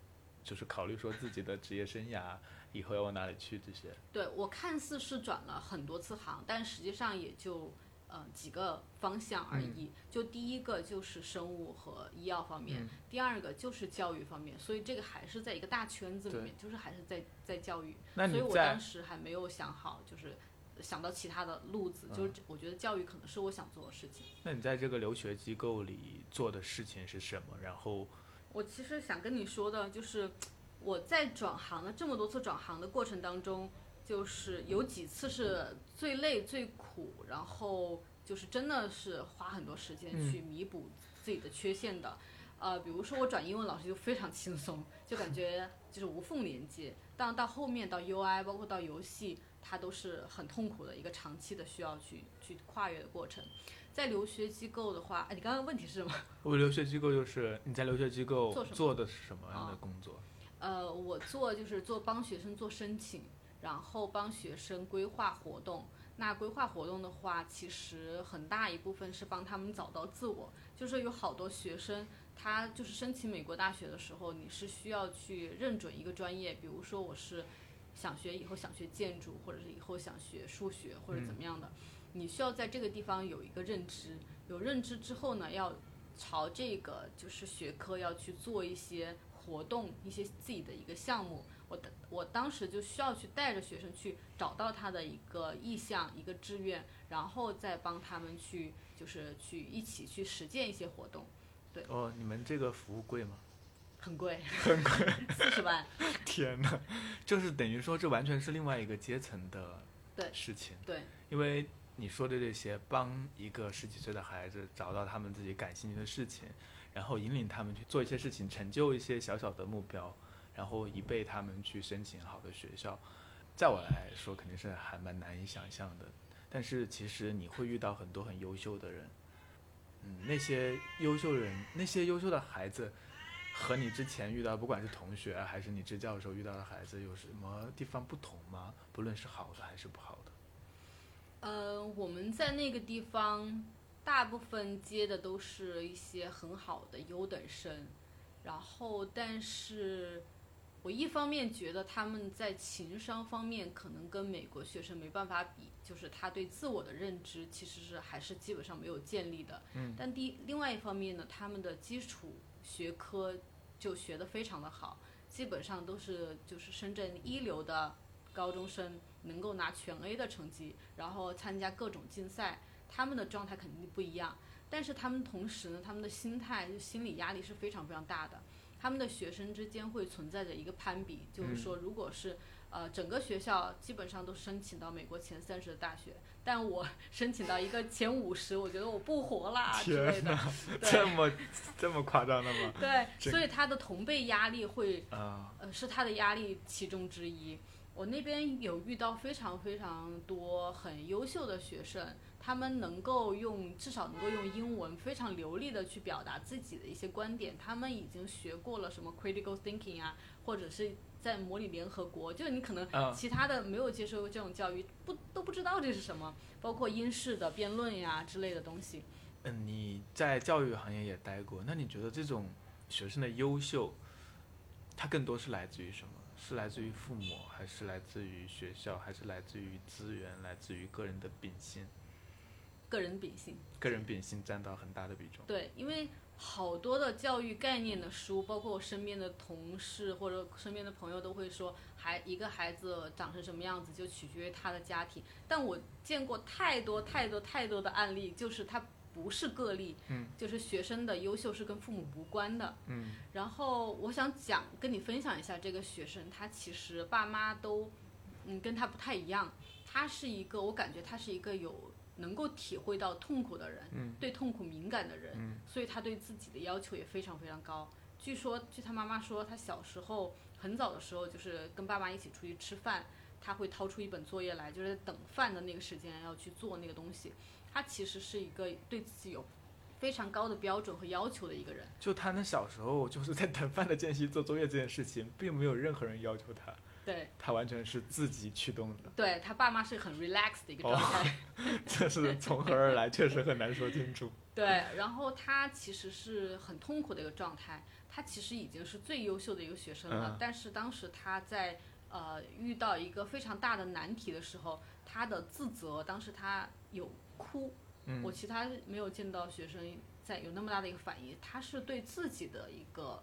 就是考虑说自己的职业生涯以后要往哪里去这些。对我看似是转了很多次行，但实际上也就呃几个方向而已。就第一个就是生物和医药方面，嗯第二个就是教育方面，所以这个还是在一个大圈子里面，就是还是在在教育。所以我当时还没有想好，就是想到其他的路子，就是我觉得教育可能是我想做的事情。那你在这个留学机构里做的事情是什么？然后我其实想跟你说的就是，我在转行的这么多次转行的过程当中，就是有几次是最累、最苦，然后就是真的是花很多时间去弥补自己的缺陷的。呃，比如说我转英文老师就非常轻松，就感觉就是无缝连接。但到后面到 UI，包括到游戏，它都是很痛苦的一个长期的需要去去跨越的过程。在留学机构的话，哎，你刚刚问题是什么？我留学机构就是你在留学机构做做的是什么样的啊工作？呃，我做就是做帮学生做申请，然后帮学生规划活动。那规划活动的话，其实很大一部分是帮他们找到自我。就是有好多学生，他就是申请美国大学的时候，你是需要去认准一个专业，比如说我是想学以后想学建筑，或者是以后想学数学或者怎么样的，你需要在这个地方有一个认知。有认知之后呢，要朝这个就是学科要去做一些活动，一些自己的一个项目。我的我当时就需要去带着学生去找到他的一个意向、一个志愿，然后再帮他们去就是去一起去实践一些活动。对哦，你们这个服务贵吗？很贵，很贵，四十万。天哪，就是等于说这完全是另外一个阶层的对事情。对，因为你说的这些，帮一个十几岁的孩子找到他们自己感兴趣的事情，然后引领他们去做一些事情，成就一些小小的目标，然后以备他们去申请好的学校，在我来说肯定是还蛮难以想象的。但是其实你会遇到很多很优秀的人，嗯，那些优秀人，那些优秀的孩子，和你之前遇到不管是同学还是你支教的时候遇到的孩子有什么地方不同吗？不论是好的还是不好的。呃，我们在那个地方，大部分接的都是一些很好的优等生，然后，但是我一方面觉得他们在情商方面可能跟美国学生没办法比，就是他对自我的认知其实是还是基本上没有建立的。嗯。但第另外一方面呢，他们的基础学科就学得非常的好，基本上都是就是深圳一流的高中生。能够拿全 A 的成绩，然后参加各种竞赛，他们的状态肯定不一样。但是他们同时呢，他们的心态就心理压力是非常非常大的。他们的学生之间会存在着一个攀比，就是说，如果是呃整个学校基本上都申请到美国前三十的大学，但我 申请到一个前五十，我觉得我不活啦之类的。这么这么夸张的吗？对，所以他的同辈压力会呃是他的压力其中之一。我那边有遇到非常非常多很优秀的学生，他们能够用至少能够用英文非常流利的去表达自己的一些观点。他们已经学过了什么 critical thinking 啊，或者是在模拟联合国，就是你可能其他的没有接受过这种教育，不都不知道这是什么，包括英式的辩论呀之类的东西。嗯，你在教育行业也待过，那你觉得这种学生的优秀，它更多是来自于什么？是来自于父母，还是来自于学校，还是来自于资源，来自于个人的秉性？个人秉性，个人秉性占到很大的比重。对，因为好多的教育概念的书，包括我身边的同事或者身边的朋友都会说，孩一个孩子长成什么样子就取决于他的家庭。但我见过太多太多太多的案例，就是他。不是个例，嗯，就是学生的优秀是跟父母无关的，嗯。然后我想讲，跟你分享一下这个学生，他其实爸妈都，嗯，跟他不太一样。他是一个，我感觉他是一个有能够体会到痛苦的人，嗯，对痛苦敏感的人，嗯，所以他对自己的要求也非常非常高。据说，据他妈妈说，他小时候很早的时候，就是跟爸妈一起出去吃饭，他会掏出一本作业来，就是等饭的那个时间要去做那个东西。他其实是一个对自己有非常高的标准和要求的一个人。就他那小时候就是在等饭的间隙做作业这件事情，并没有任何人要求他。对。他完全是自己驱动的。对他爸妈是很 relax 的一个状态。这是从何而来，确实很难说清楚。对，然后他其实是很痛苦的一个状态。他其实已经是最优秀的一个学生了，但是当时他在呃遇到一个非常大的难题的时候，他的自责，当时他有。哭，嗯我其他没有见到学生在有那么大的一个反应，他是对自己的一个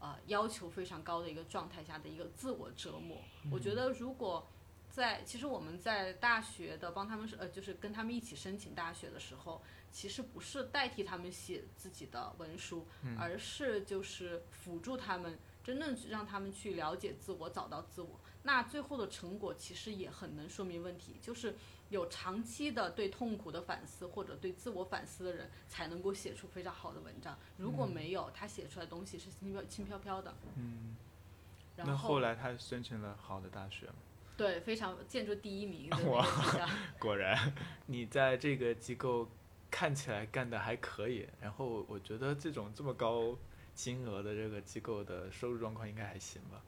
呃要求非常高的一个状态下的一个自我折磨。我觉得如果在其实我们在大学的帮他们呃就是跟他们一起申请大学的时候，其实不是代替他们写自己的文书，而是就是辅助他们真正让他们去了解自我，找到自我。那最后的成果其实也很能说明问题，就是。有长期的对痛苦的反思或者对自我反思的人，才能够写出非常好的文章。如果没有，他写出来的东西是轻飘轻飘飘的。嗯。那后来他申请了好的大学吗？对，非常建筑第一名。哇，果然，你在这个机构看起来干的还可以。然后我觉得这种这么高金额的这个机构的收入状况应该还行吧。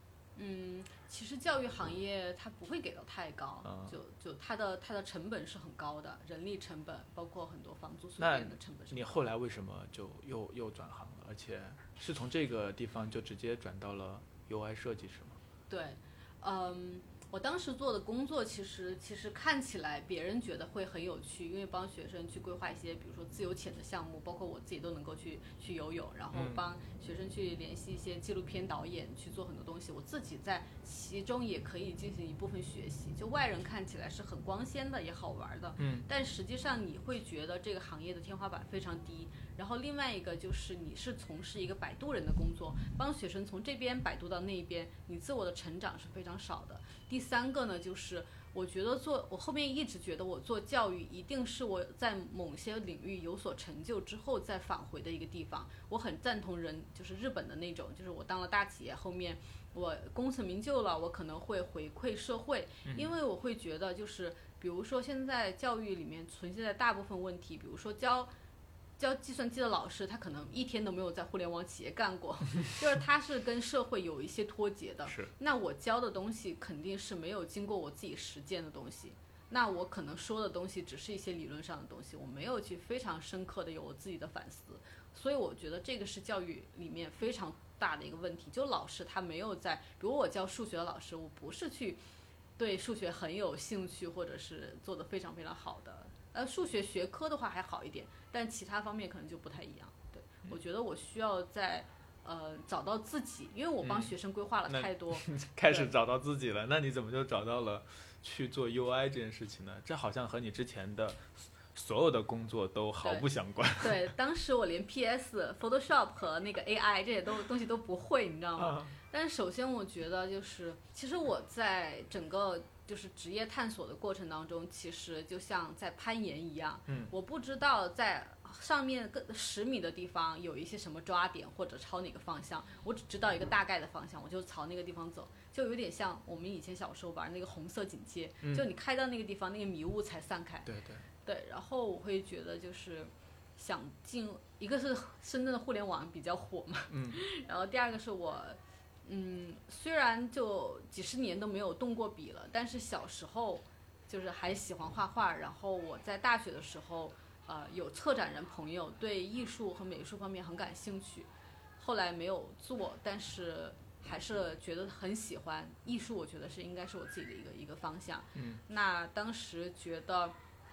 嗯，其实教育行业它不会给到太高，就就它的它的成本是很高的，人力成本包括很多房租水电的成本。你后来为什么就又又转行了？而且是从这个地方就直接转到了 UI 设计是吗？对，嗯，我当时做的工作，其实其实看起来别人觉得会很有趣，因为帮学生去规划一些，比如说自由潜的项目，包括我自己都能够去去游泳，然后帮学生去联系一些纪录片导演去做很多东西，我自己在其中也可以进行一部分学习。就外人看起来是很光鲜的，也好玩的，嗯，但实际上你会觉得这个行业的天花板非常低。然后另外一个就是你是从事一个摆渡人的工作，帮学生从这边摆渡到那一边，你自我的成长是非常少的。第三个呢，就是我觉得做我后面一直觉得我做教育一定是我在某些领域有所成就之后再返回的一个地方。我很赞同人就是日本的那种，就是我当了大企业后面我功成名就了，我可能会回馈社会，因为我会觉得就是比如说现在教育里面存在的大部分问题，比如说教。教计算机的老师，他可能一天都没有在互联网企业干过，就是他是跟社会有一些脱节的。是。那我教的东西肯定是没有经过我自己实践的东西，那我可能说的东西只是一些理论上的东西，我没有去非常深刻的有我自己的反思，所以我觉得这个是教育里面非常大的一个问题，就老师他没有在，比如我教数学的老师，我不是去对数学很有兴趣，或者是做的非常非常好的。呃，数学学科的话还好一点，但其他方面可能就不太一样。对，我觉得我需要在呃找到自己，因为我帮学生规划了太多，开始找到自己了。那你怎么就找到了去做 UI 这件事情呢？这好像和你之前的所有的工作都毫不相关。对，当时我连 PS、Photoshop 和那个 AI 这些都东西都不会，你知道吗？但是首先我觉得就是，其实我在整个。就是职业探索的过程当中，其实就像在攀岩一样。嗯，我不知道在上面个十米的地方有一些什么抓点或者朝哪个方向，我只知道一个大概的方向，我就朝那个地方走，就有点像我们以前小时候玩那个红色警戒，就你开到那个地方，那个迷雾才散开。对对对，然后我会觉得就是想进，一个是深圳的互联网比较火嘛，嗯，然后第二个是我。嗯，虽然就几十年都没有动过笔了，但是小时候就是还喜欢画画。然后我在大学的时候，呃，有策展人朋友对艺术和美术方面很感兴趣，后来没有做，但是还是觉得很喜欢艺术。我觉得是应该是我自己的一个一个方向。嗯，那当时觉得，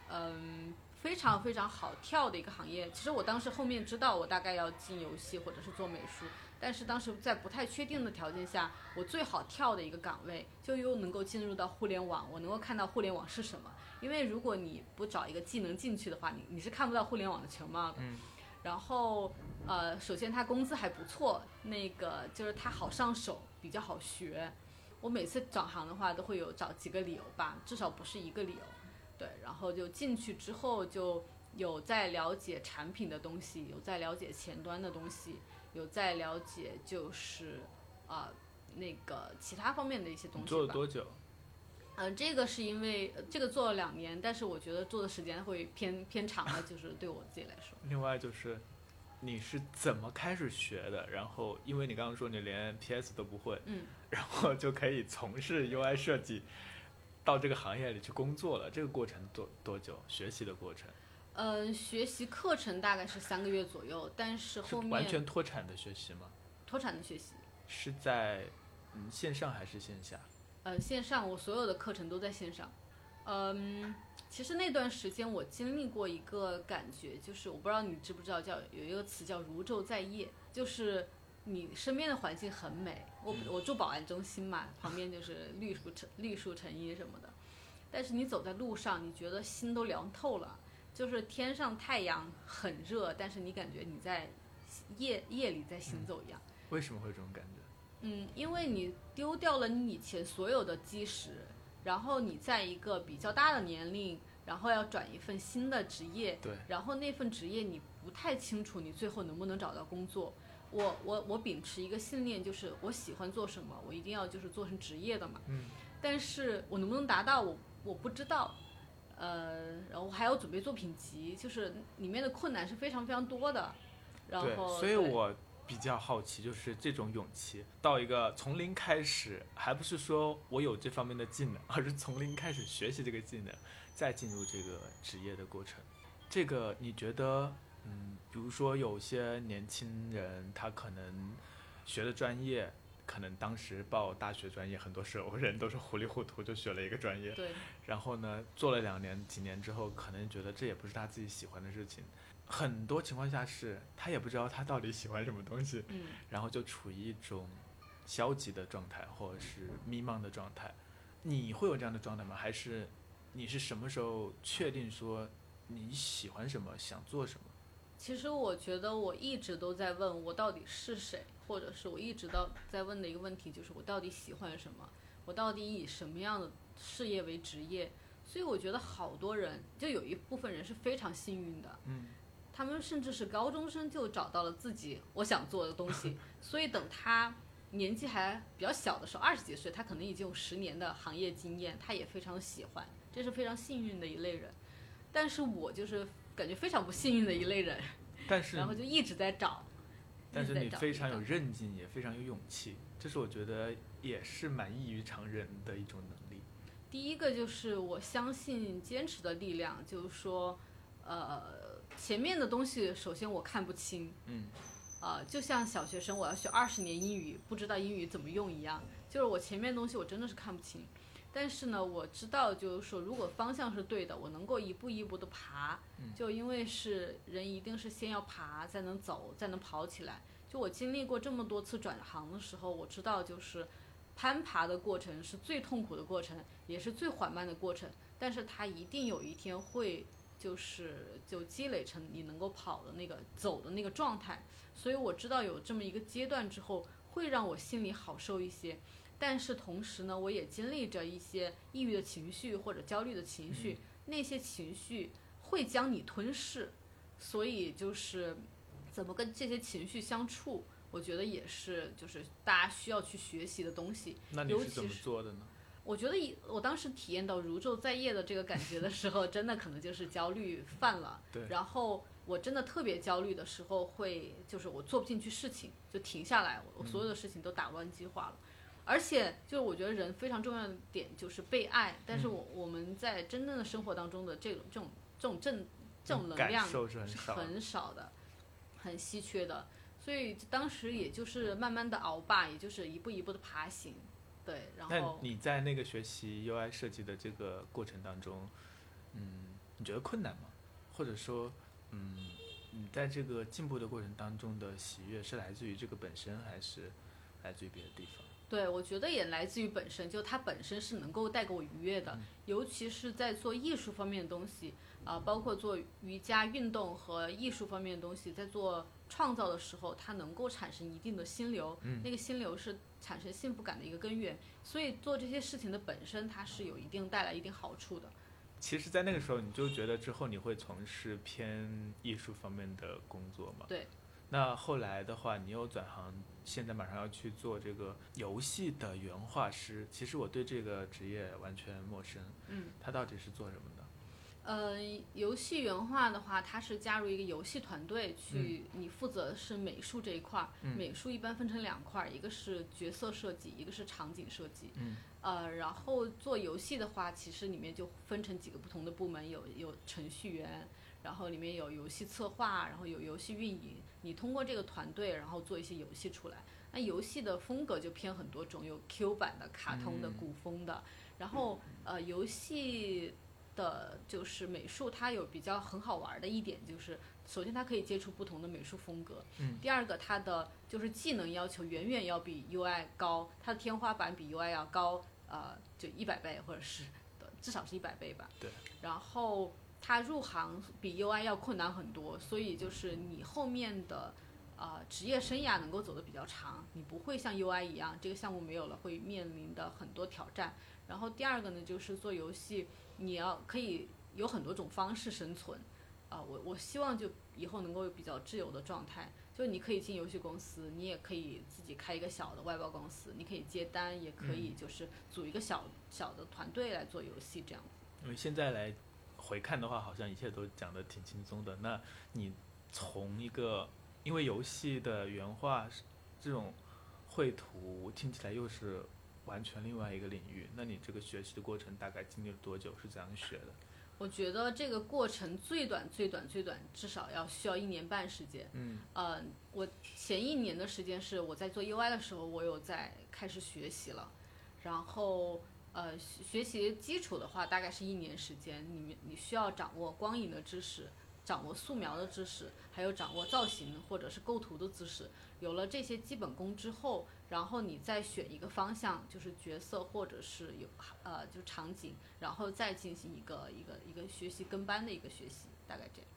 嗯，非常非常好跳的一个行业。其实我当时后面知道我大概要进游戏或者是做美术。但是当时在不太确定的条件下，我最好跳的一个岗位，就又能够进入到互联网，我能够看到互联网是什么。因为如果你不找一个技能进去的话，你你是看不到互联网的全貌的。嗯。然后，呃，首先他工资还不错，那个就是他好上手，比较好学。我每次转行的话，都会有找几个理由吧，至少不是一个理由。对，然后就进去之后，就有在了解产品的东西，有在了解前端的东西。有在了解，就是啊，那个其他方面的一些东西吧。做了多久？嗯，这个是因为这个做了两年，但是我觉得做的时间会偏偏长了，就是对我自己来说。另外就是，你是怎么开始学的？然后，因为你刚刚说你连 PS 都不会，嗯，然后就可以从事 UI 设计，到这个行业里去工作了。这个过程多多久？学习的过程？嗯，学习课程大概是三个月左右，但是后面完全脱产的学习吗？脱产的学习是在嗯线上还是线下？呃，线上，我所有的课程都在线上。嗯，其实那段时间我经历过一个感觉，就是我不知道你知不知道，叫有一个词叫如昼在夜，就是你身边的环境很美。我我住保安中心嘛，旁边就是绿树成绿树成荫什么的，但是你走在路上，你觉得心都凉透了。就是天上太阳很热，但是你感觉你在夜夜里在行走一样。为什么会这种感觉？嗯，因为你丢掉了你以前所有的基石，然后你在一个比较大的年龄，然后要转一份新的职业。对。然后那份职业你不太清楚你最后能不能找到工作。我我我秉持一个信念，就是我喜欢做什么，我一定要就是做成职业的嘛。嗯。但是我能不能达到，我我不知道。呃，然后还要准备作品集，就是里面的困难是非常非常多的。然后，所以我比较好奇，就是这种勇气，到一个从零开始，还不是说我有这方面的技能，而是从零开始学习这个技能，再进入这个职业的过程。这个你觉得，嗯，比如说有些年轻人他可能学的专业可能当时报大学专业，很多时候人都是糊里糊涂就学了一个专业，对，然后呢，做了两年、几年之后，可能觉得这也不是他自己喜欢的事情。很多情况下是他也不知道他到底喜欢什么东西，嗯，然后就处于一种消极的状态，或者是迷茫的状态。你会有这样的状态吗？还是你是什么时候确定说你喜欢什么，想做什么？其实我觉得我一直都在问我到底是谁，或者是我一直到在问的一个问题就是我到底喜欢什么，我到底以什么样的事业为职业。所以我觉得好多人，就有一部分人是非常幸运的，嗯，他们甚至是高中生就找到了自己我想做的东西，所以等他年纪还比较小的时候，二十几岁，他可能已经有十年的行业经验，他也非常喜欢，这是非常幸运的一类人。但是我就是感觉非常不幸运的一类人，但是然后就一直在找，但是你非常有韧劲，也非常有勇气，这是我觉得也是蛮异于常人的一种能力。第一个就是我相信坚持的力量，就是说，呃，前面的东西首先我看不清，嗯，呃，就像小学生我要学二十年英语，不知道英语怎么用一样，就是我前面东西我真的是看不清。但是呢，我知道就是说，如果方向是对的，我能够一步一步的爬，就因为是人一定是先要爬，才能走，才能跑起来。就我经历过这么多次转行的时候，我知道就是攀爬的过程是最痛苦的过程，也是最缓慢的过程，但是它一定有一天会就是就积累成你能够跑的那个走的那个状态。所以我知道有这么一个阶段之后，会让我心里好受一些。但是同时呢，我也经历着一些抑郁的情绪或者焦虑的情绪，那些情绪会将你吞噬，所以就是怎么跟这些情绪相处，我觉得也是就是大家需要去学习的东西。那你是怎么尤其是做的呢？我觉得以我当时体验到如昼在夜的这个感觉的时候，真的可能就是焦虑犯了。对然后我真的特别焦虑的时候，会就是我做不进去事情，就停下来，我我所有的事情都打乱计划了。而且就是我觉得人非常重要的点就是被爱，但是嗯我我们在真正的生活当中的这种这种这种正这种能量受是很少的很稀缺的。所以当时也就是慢慢的熬吧，也就是一步一步的爬行，对，然那后你在那个学习 UI 设计的这个过程当中，嗯，你觉得困难吗？或者说，嗯，你在这个进步的过程当中的喜悦是来自于这个本身，还是来自于别的地方？对，我觉得也来自于本身，就它本身是能够带给我愉悦的，尤其是在做艺术方面的东西啊、包括做瑜伽运动和艺术方面的东西，在做创造的时候，它能够产生一定的心流，那个心流是产生幸福感的一个根源，所以做这些事情的本身，它是有一定带来一定好处的。其实，在那个时候，你就觉得之后你会从事偏艺术方面的工作吗？对。那后来的话，你又转行，现在马上要去做这个游戏的原画师。其实我对这个职业完全陌生。嗯。他到底是做什么的？呃，游戏原画的话，它是加入一个游戏团队去，你负责是美术这一块儿。美术一般分成两块儿，一个是角色设计，一个是场景设计。嗯。呃，然后做游戏的话，其实里面就分成几个不同的部门，有有程序员，然后里面有游戏策划，然后有游戏运营。你通过这个团队，然后做一些游戏出来。那游戏的风格就偏很多种，有 Q 版的、卡通的、嗯古风的。然后呃，游戏的就是美术，它有比较很好玩的一点就是，首先它可以接触不同的美术风格。嗯。第二个，它的就是技能要求远远要比 UI 高，它的天花板比 UI 要高，呃，就一百倍或者是至少是一百倍吧。对。然后它入行比 UI 要困难很多，所以就是你后面的。呃，职业生涯能够走得比较长，你不会像 UI 一样，这个项目没有了会面临的很多挑战。然后第二个呢，就是做游戏，你要可以有很多种方式生存。啊、我我希望就以后能够有比较自由的状态，就你可以进游戏公司，你也可以自己开一个小的外包公司，你可以接单，也可以就是组一个小小的团队来做游戏这样子。因为现在来回看的话，好像一切都讲得挺轻松的。那你从一个，因为游戏的原画是这种绘图听起来又是完全另外一个领域，那你这个学习的过程大概经历了多久？是怎样学的？我觉得这个过程最短最短最短至少要需要一年半时间。嗯呃，我前一年的时间是我在做 UI 的时候，我有在开始学习了，然后呃学习基础的话大概是一年时间，你你需要掌握光影的知识，掌握素描的知识，还有掌握造型或者是构图的知识。有了这些基本功之后，然后你再选一个方向，就是角色或者是有呃就场景，然后再进行一个一个一个学习跟班的一个学习，大概这样。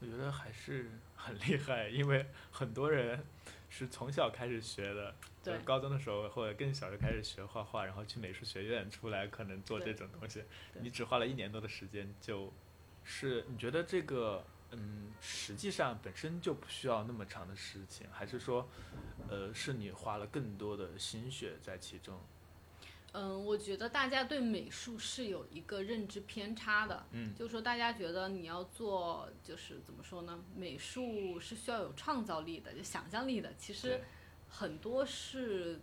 我觉得还是很厉害，因为很多人是从小开始学的，就对高中的时候或者更小就开始学画画，然后去美术学院出来，可能做这种东西。你只花了一年多的时间，就是你觉得这个嗯，实际上本身就不需要那么长的事情，还是说，呃，是你花了更多的心血在其中？嗯，我觉得大家对美术是有一个认知偏差的，嗯就是说大家觉得你要做，就是怎么说呢？美术是需要有创造力的，就想象力的。其实很多是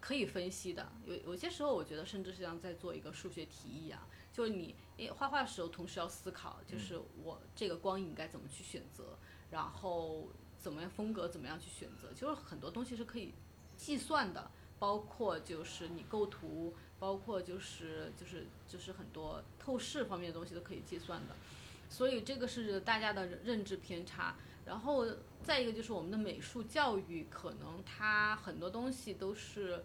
可以分析的，有有些时候我觉得甚至是像在做一个数学题一样，就是你诶画画的时候同时要思考，就是我这个光影该怎么去选择，然后怎么样风格怎么样去选择，就是很多东西是可以计算的。包括就是你构图，包括就是就是就是很多透视方面的东西都可以计算的，所以这个是大家的认知偏差。然后再一个就是我们的美术教育，可能它很多东西都是，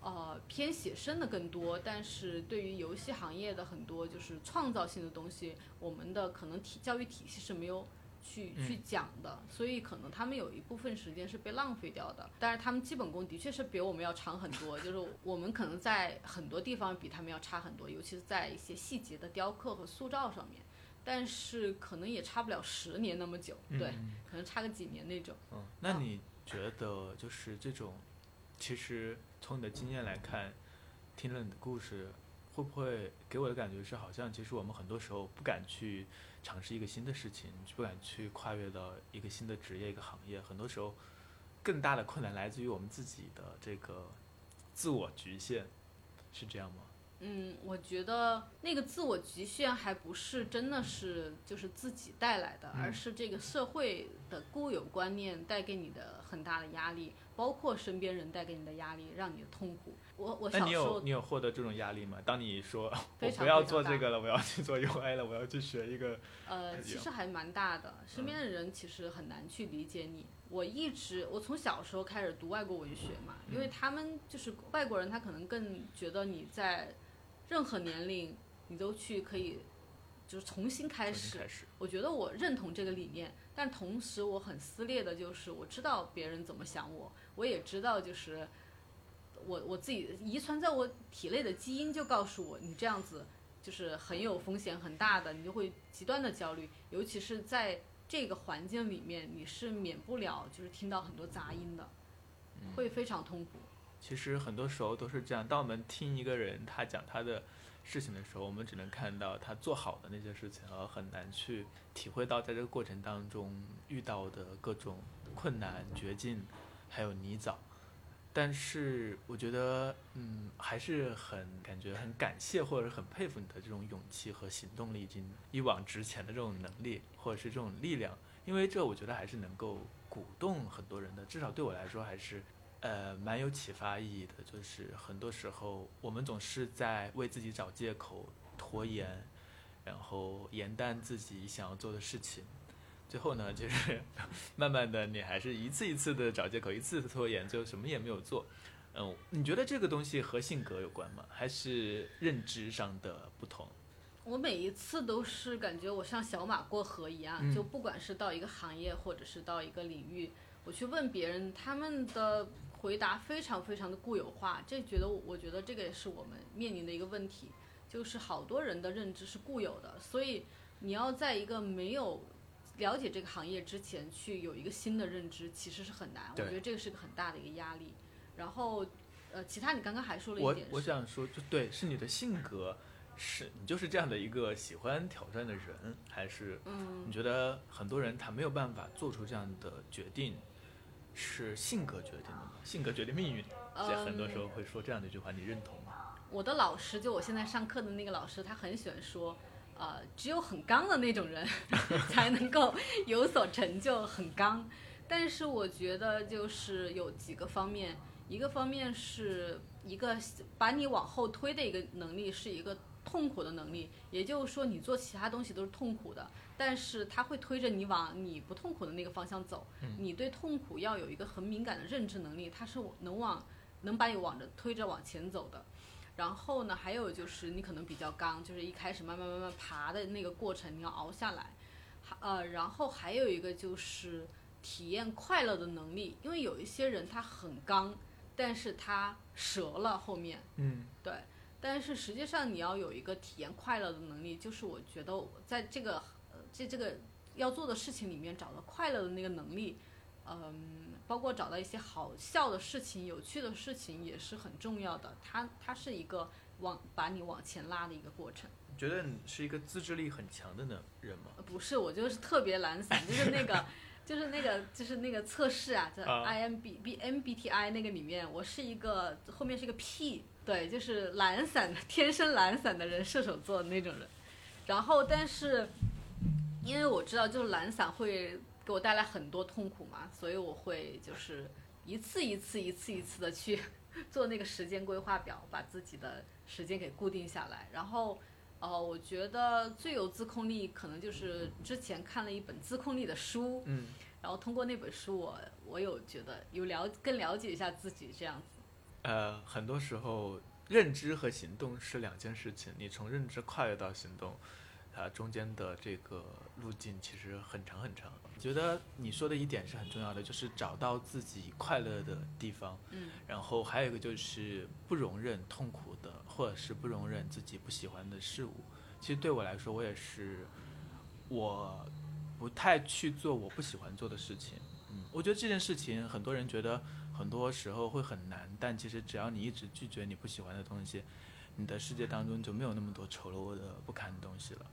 呃偏写生的更多，但是对于游戏行业的很多就是创造性的东西，我们的可能体教育体系是没有去去讲的，所以可能他们有一部分时间是被浪费掉的。但是他们基本功的确是比我们要长很多，就是我们可能在很多地方比他们要差很多，尤其是在一些细节的雕刻和塑造上面。但是可能也差不了十年那么久，对，可能差个几年那种。嗯，那你觉得就是这种，其实从你的经验来看，听了你的故事，会不会给我的感觉是，好像其实我们很多时候不敢去尝试一个新的事情，不敢去跨越到一个新的职业、一个行业，很多时候更大的困难来自于我们自己的这个自我局限，是这样吗？嗯，我觉得那个自我局限还不是真的是就是自己带来的，而是这个社会的固有观念带给你的很大的压力，包括身边人带给你的压力，让你的痛苦。我我那你有你有获得这种压力吗？当你说 我不要做这个了，我要去做 UI 了，我要去学一个，呃，其实还蛮大的，身嗯边的人其实很难去理解你。我一直，我从小时候开始读外国文学嘛，因嗯为他们就是外国人，他可能更觉得你在任何年龄你都去可以就是重新开始重新。开始。我觉得我认同这个理念，但同时我很撕裂的就是我知道别人怎么想我，我也知道就是我我自己遗传在我体内的基因就告诉我，你这样子就是很有风险很大的，你就会极端的焦虑，尤其是在这个环境里面，你是免不了就是听到很多杂音的，会非常痛苦。其实很多时候都是这样。当我们听一个人他讲他的事情的时候，我们只能看到他做好的那些事情，而很难去体会到在这个过程当中遇到的各种困难、绝境，还有泥沼。但是我觉得，嗯，还是很感觉很感谢或者很佩服你的这种勇气和行动力，以及一往直前的这种能力，或者是这种力量。因为这我觉得还是能够鼓动很多人的，至少对我来说还是呃，蛮有启发意义的，就是很多时候我们总是在为自己找借口、拖延，然后延宕自己想要做的事情，最后呢，就是 慢慢的你还是一次一次的找借口，一次次拖延，最后什么也没有做。嗯，你觉得这个东西和性格有关吗？还是认知上的不同？我每一次都是感觉我像小马过河一样，嗯就不管是到一个行业或者是到一个领域，我去问别人，他们的回答非常非常的固有化，这觉得我觉得这个也是我们面临的一个问题，就是好多人的认知是固有的，所以你要在一个没有了解这个行业之前去有一个新的认知，其实是很难，我觉得这个是个很大的一个压力。然后，呃，其他你刚刚还说了一点是，我想说，就对，是你的性格，是你就是这样的一个喜欢挑战的人，还是嗯你觉得很多人他没有办法做出这样的决定，是性格决定的吗？性格决定命运，所以很多时候会说这样的一句话，你认同吗？我的老师，就我现在上课的那个老师，他很喜欢说，呃，只有很刚的那种人 才能够有所成就，很刚。但是我觉得就是有几个方面，一个方面是一个把你往后推的一个能力，是一个痛苦的能力。也就是说，你做其他东西都是痛苦的，但是它会推着你往你不痛苦的那个方向走。你对痛苦要有一个很敏感的认知能力，它是能往能把你往着推着往前走的。然后呢，还有就是你可能比较刚，就是一开始慢慢慢慢爬的那个过程，你要熬下来。呃，然后还有一个就是体验快乐的能力，因为有一些人他很刚，但是他折了后面。嗯，对。但是实际上你要有一个体验快乐的能力，就是我觉得在这个呃这这个要做的事情里面找到快乐的那个能力，嗯。包括找到一些好笑的事情、有趣的事情也是很重要的。它它是一个往把你往前拉的一个过程。你觉得你是一个自制力很强的呢人吗？不是，我就是特别懒散，就是那个，就是那个，就是那个测试啊，在 I M B B M B T I 那个里面，我是一个后面是一个 P，对，就是懒散的，天生懒散的人，射手座的那种人。然后，但是因为我知道，就是懒散会。给我带来很多痛苦嘛，所以我会就是一次一次一次一次的去 做那个时间规划表，把自己的时间给固定下来。然后，呃，我觉得最有自控力可能就是之前看了一本自控力的书，嗯，然后通过那本书，我我有觉得有了更了解一下自己这样子。呃，很多时候认知和行动是两件事情，你从认知跨越到行动。它中间的这个路径其实很长很长。我觉得你说的一点是很重要的，就是找到自己快乐的地方。嗯。然后还有一个就是不容忍痛苦的，或者是不容忍自己不喜欢的事物。其实对我来说，我也是，我不太去做我不喜欢做的事情。嗯。我觉得这件事情很多人觉得很多时候会很难，但其实只要你一直拒绝你不喜欢的东西，你的世界当中就没有那么多丑陋的不堪的东西了。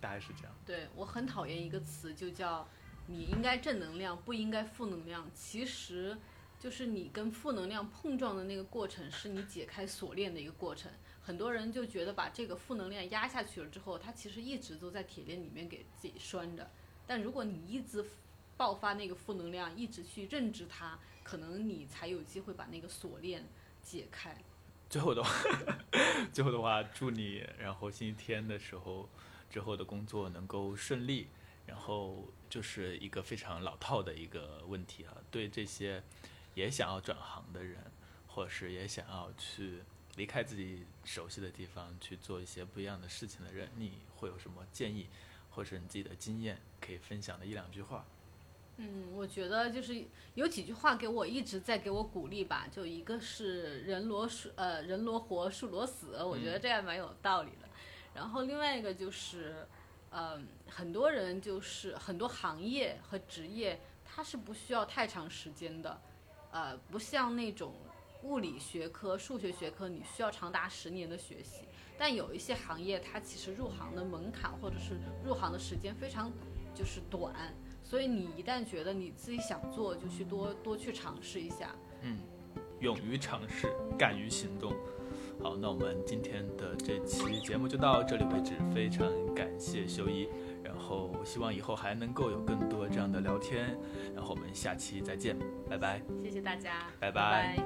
大概是这样。对我很讨厌一个词，就叫你应该正能量，不应该负能量。其实，就是你跟负能量碰撞的那个过程，是你解开锁链的一个过程。很多人就觉得把这个负能量压下去了之后，他其实一直都在铁链里面给自己拴着。但如果你一直爆发那个负能量，一直去认知它，可能你才有机会把那个锁链解开。最后的话，最后的话，祝你，然后星期天的时候。之后的工作能够顺利，然后就是一个非常老套的一个问题啊。对这些也想要转行的人，或者是也想要去离开自己熟悉的地方去做一些不一样的事情的人，你会有什么建议，或是你自己的经验可以分享的一两句话？嗯，我觉得就是有几句话给我一直在给我鼓励吧。就一个是人罗树呃人罗活树罗死，我觉得这样蛮有道理的。然后另外一个就是，嗯，很多人就是很多行业和职业，它是不需要太长时间的，呃，不像那种物理学科、数学学科，你需要长达十年的学习。但有一些行业，它其实入行的门槛或者是入行的时间非常就是短，所以你一旦觉得你自己想做，就去多多去尝试一下。嗯，勇于尝试，敢于行动。好，那我们今天的这期节目就到这里为止，非常感谢修一，然后希望以后还能够有更多这样的聊天，然后我们下期再见，拜拜，谢谢大家，拜拜。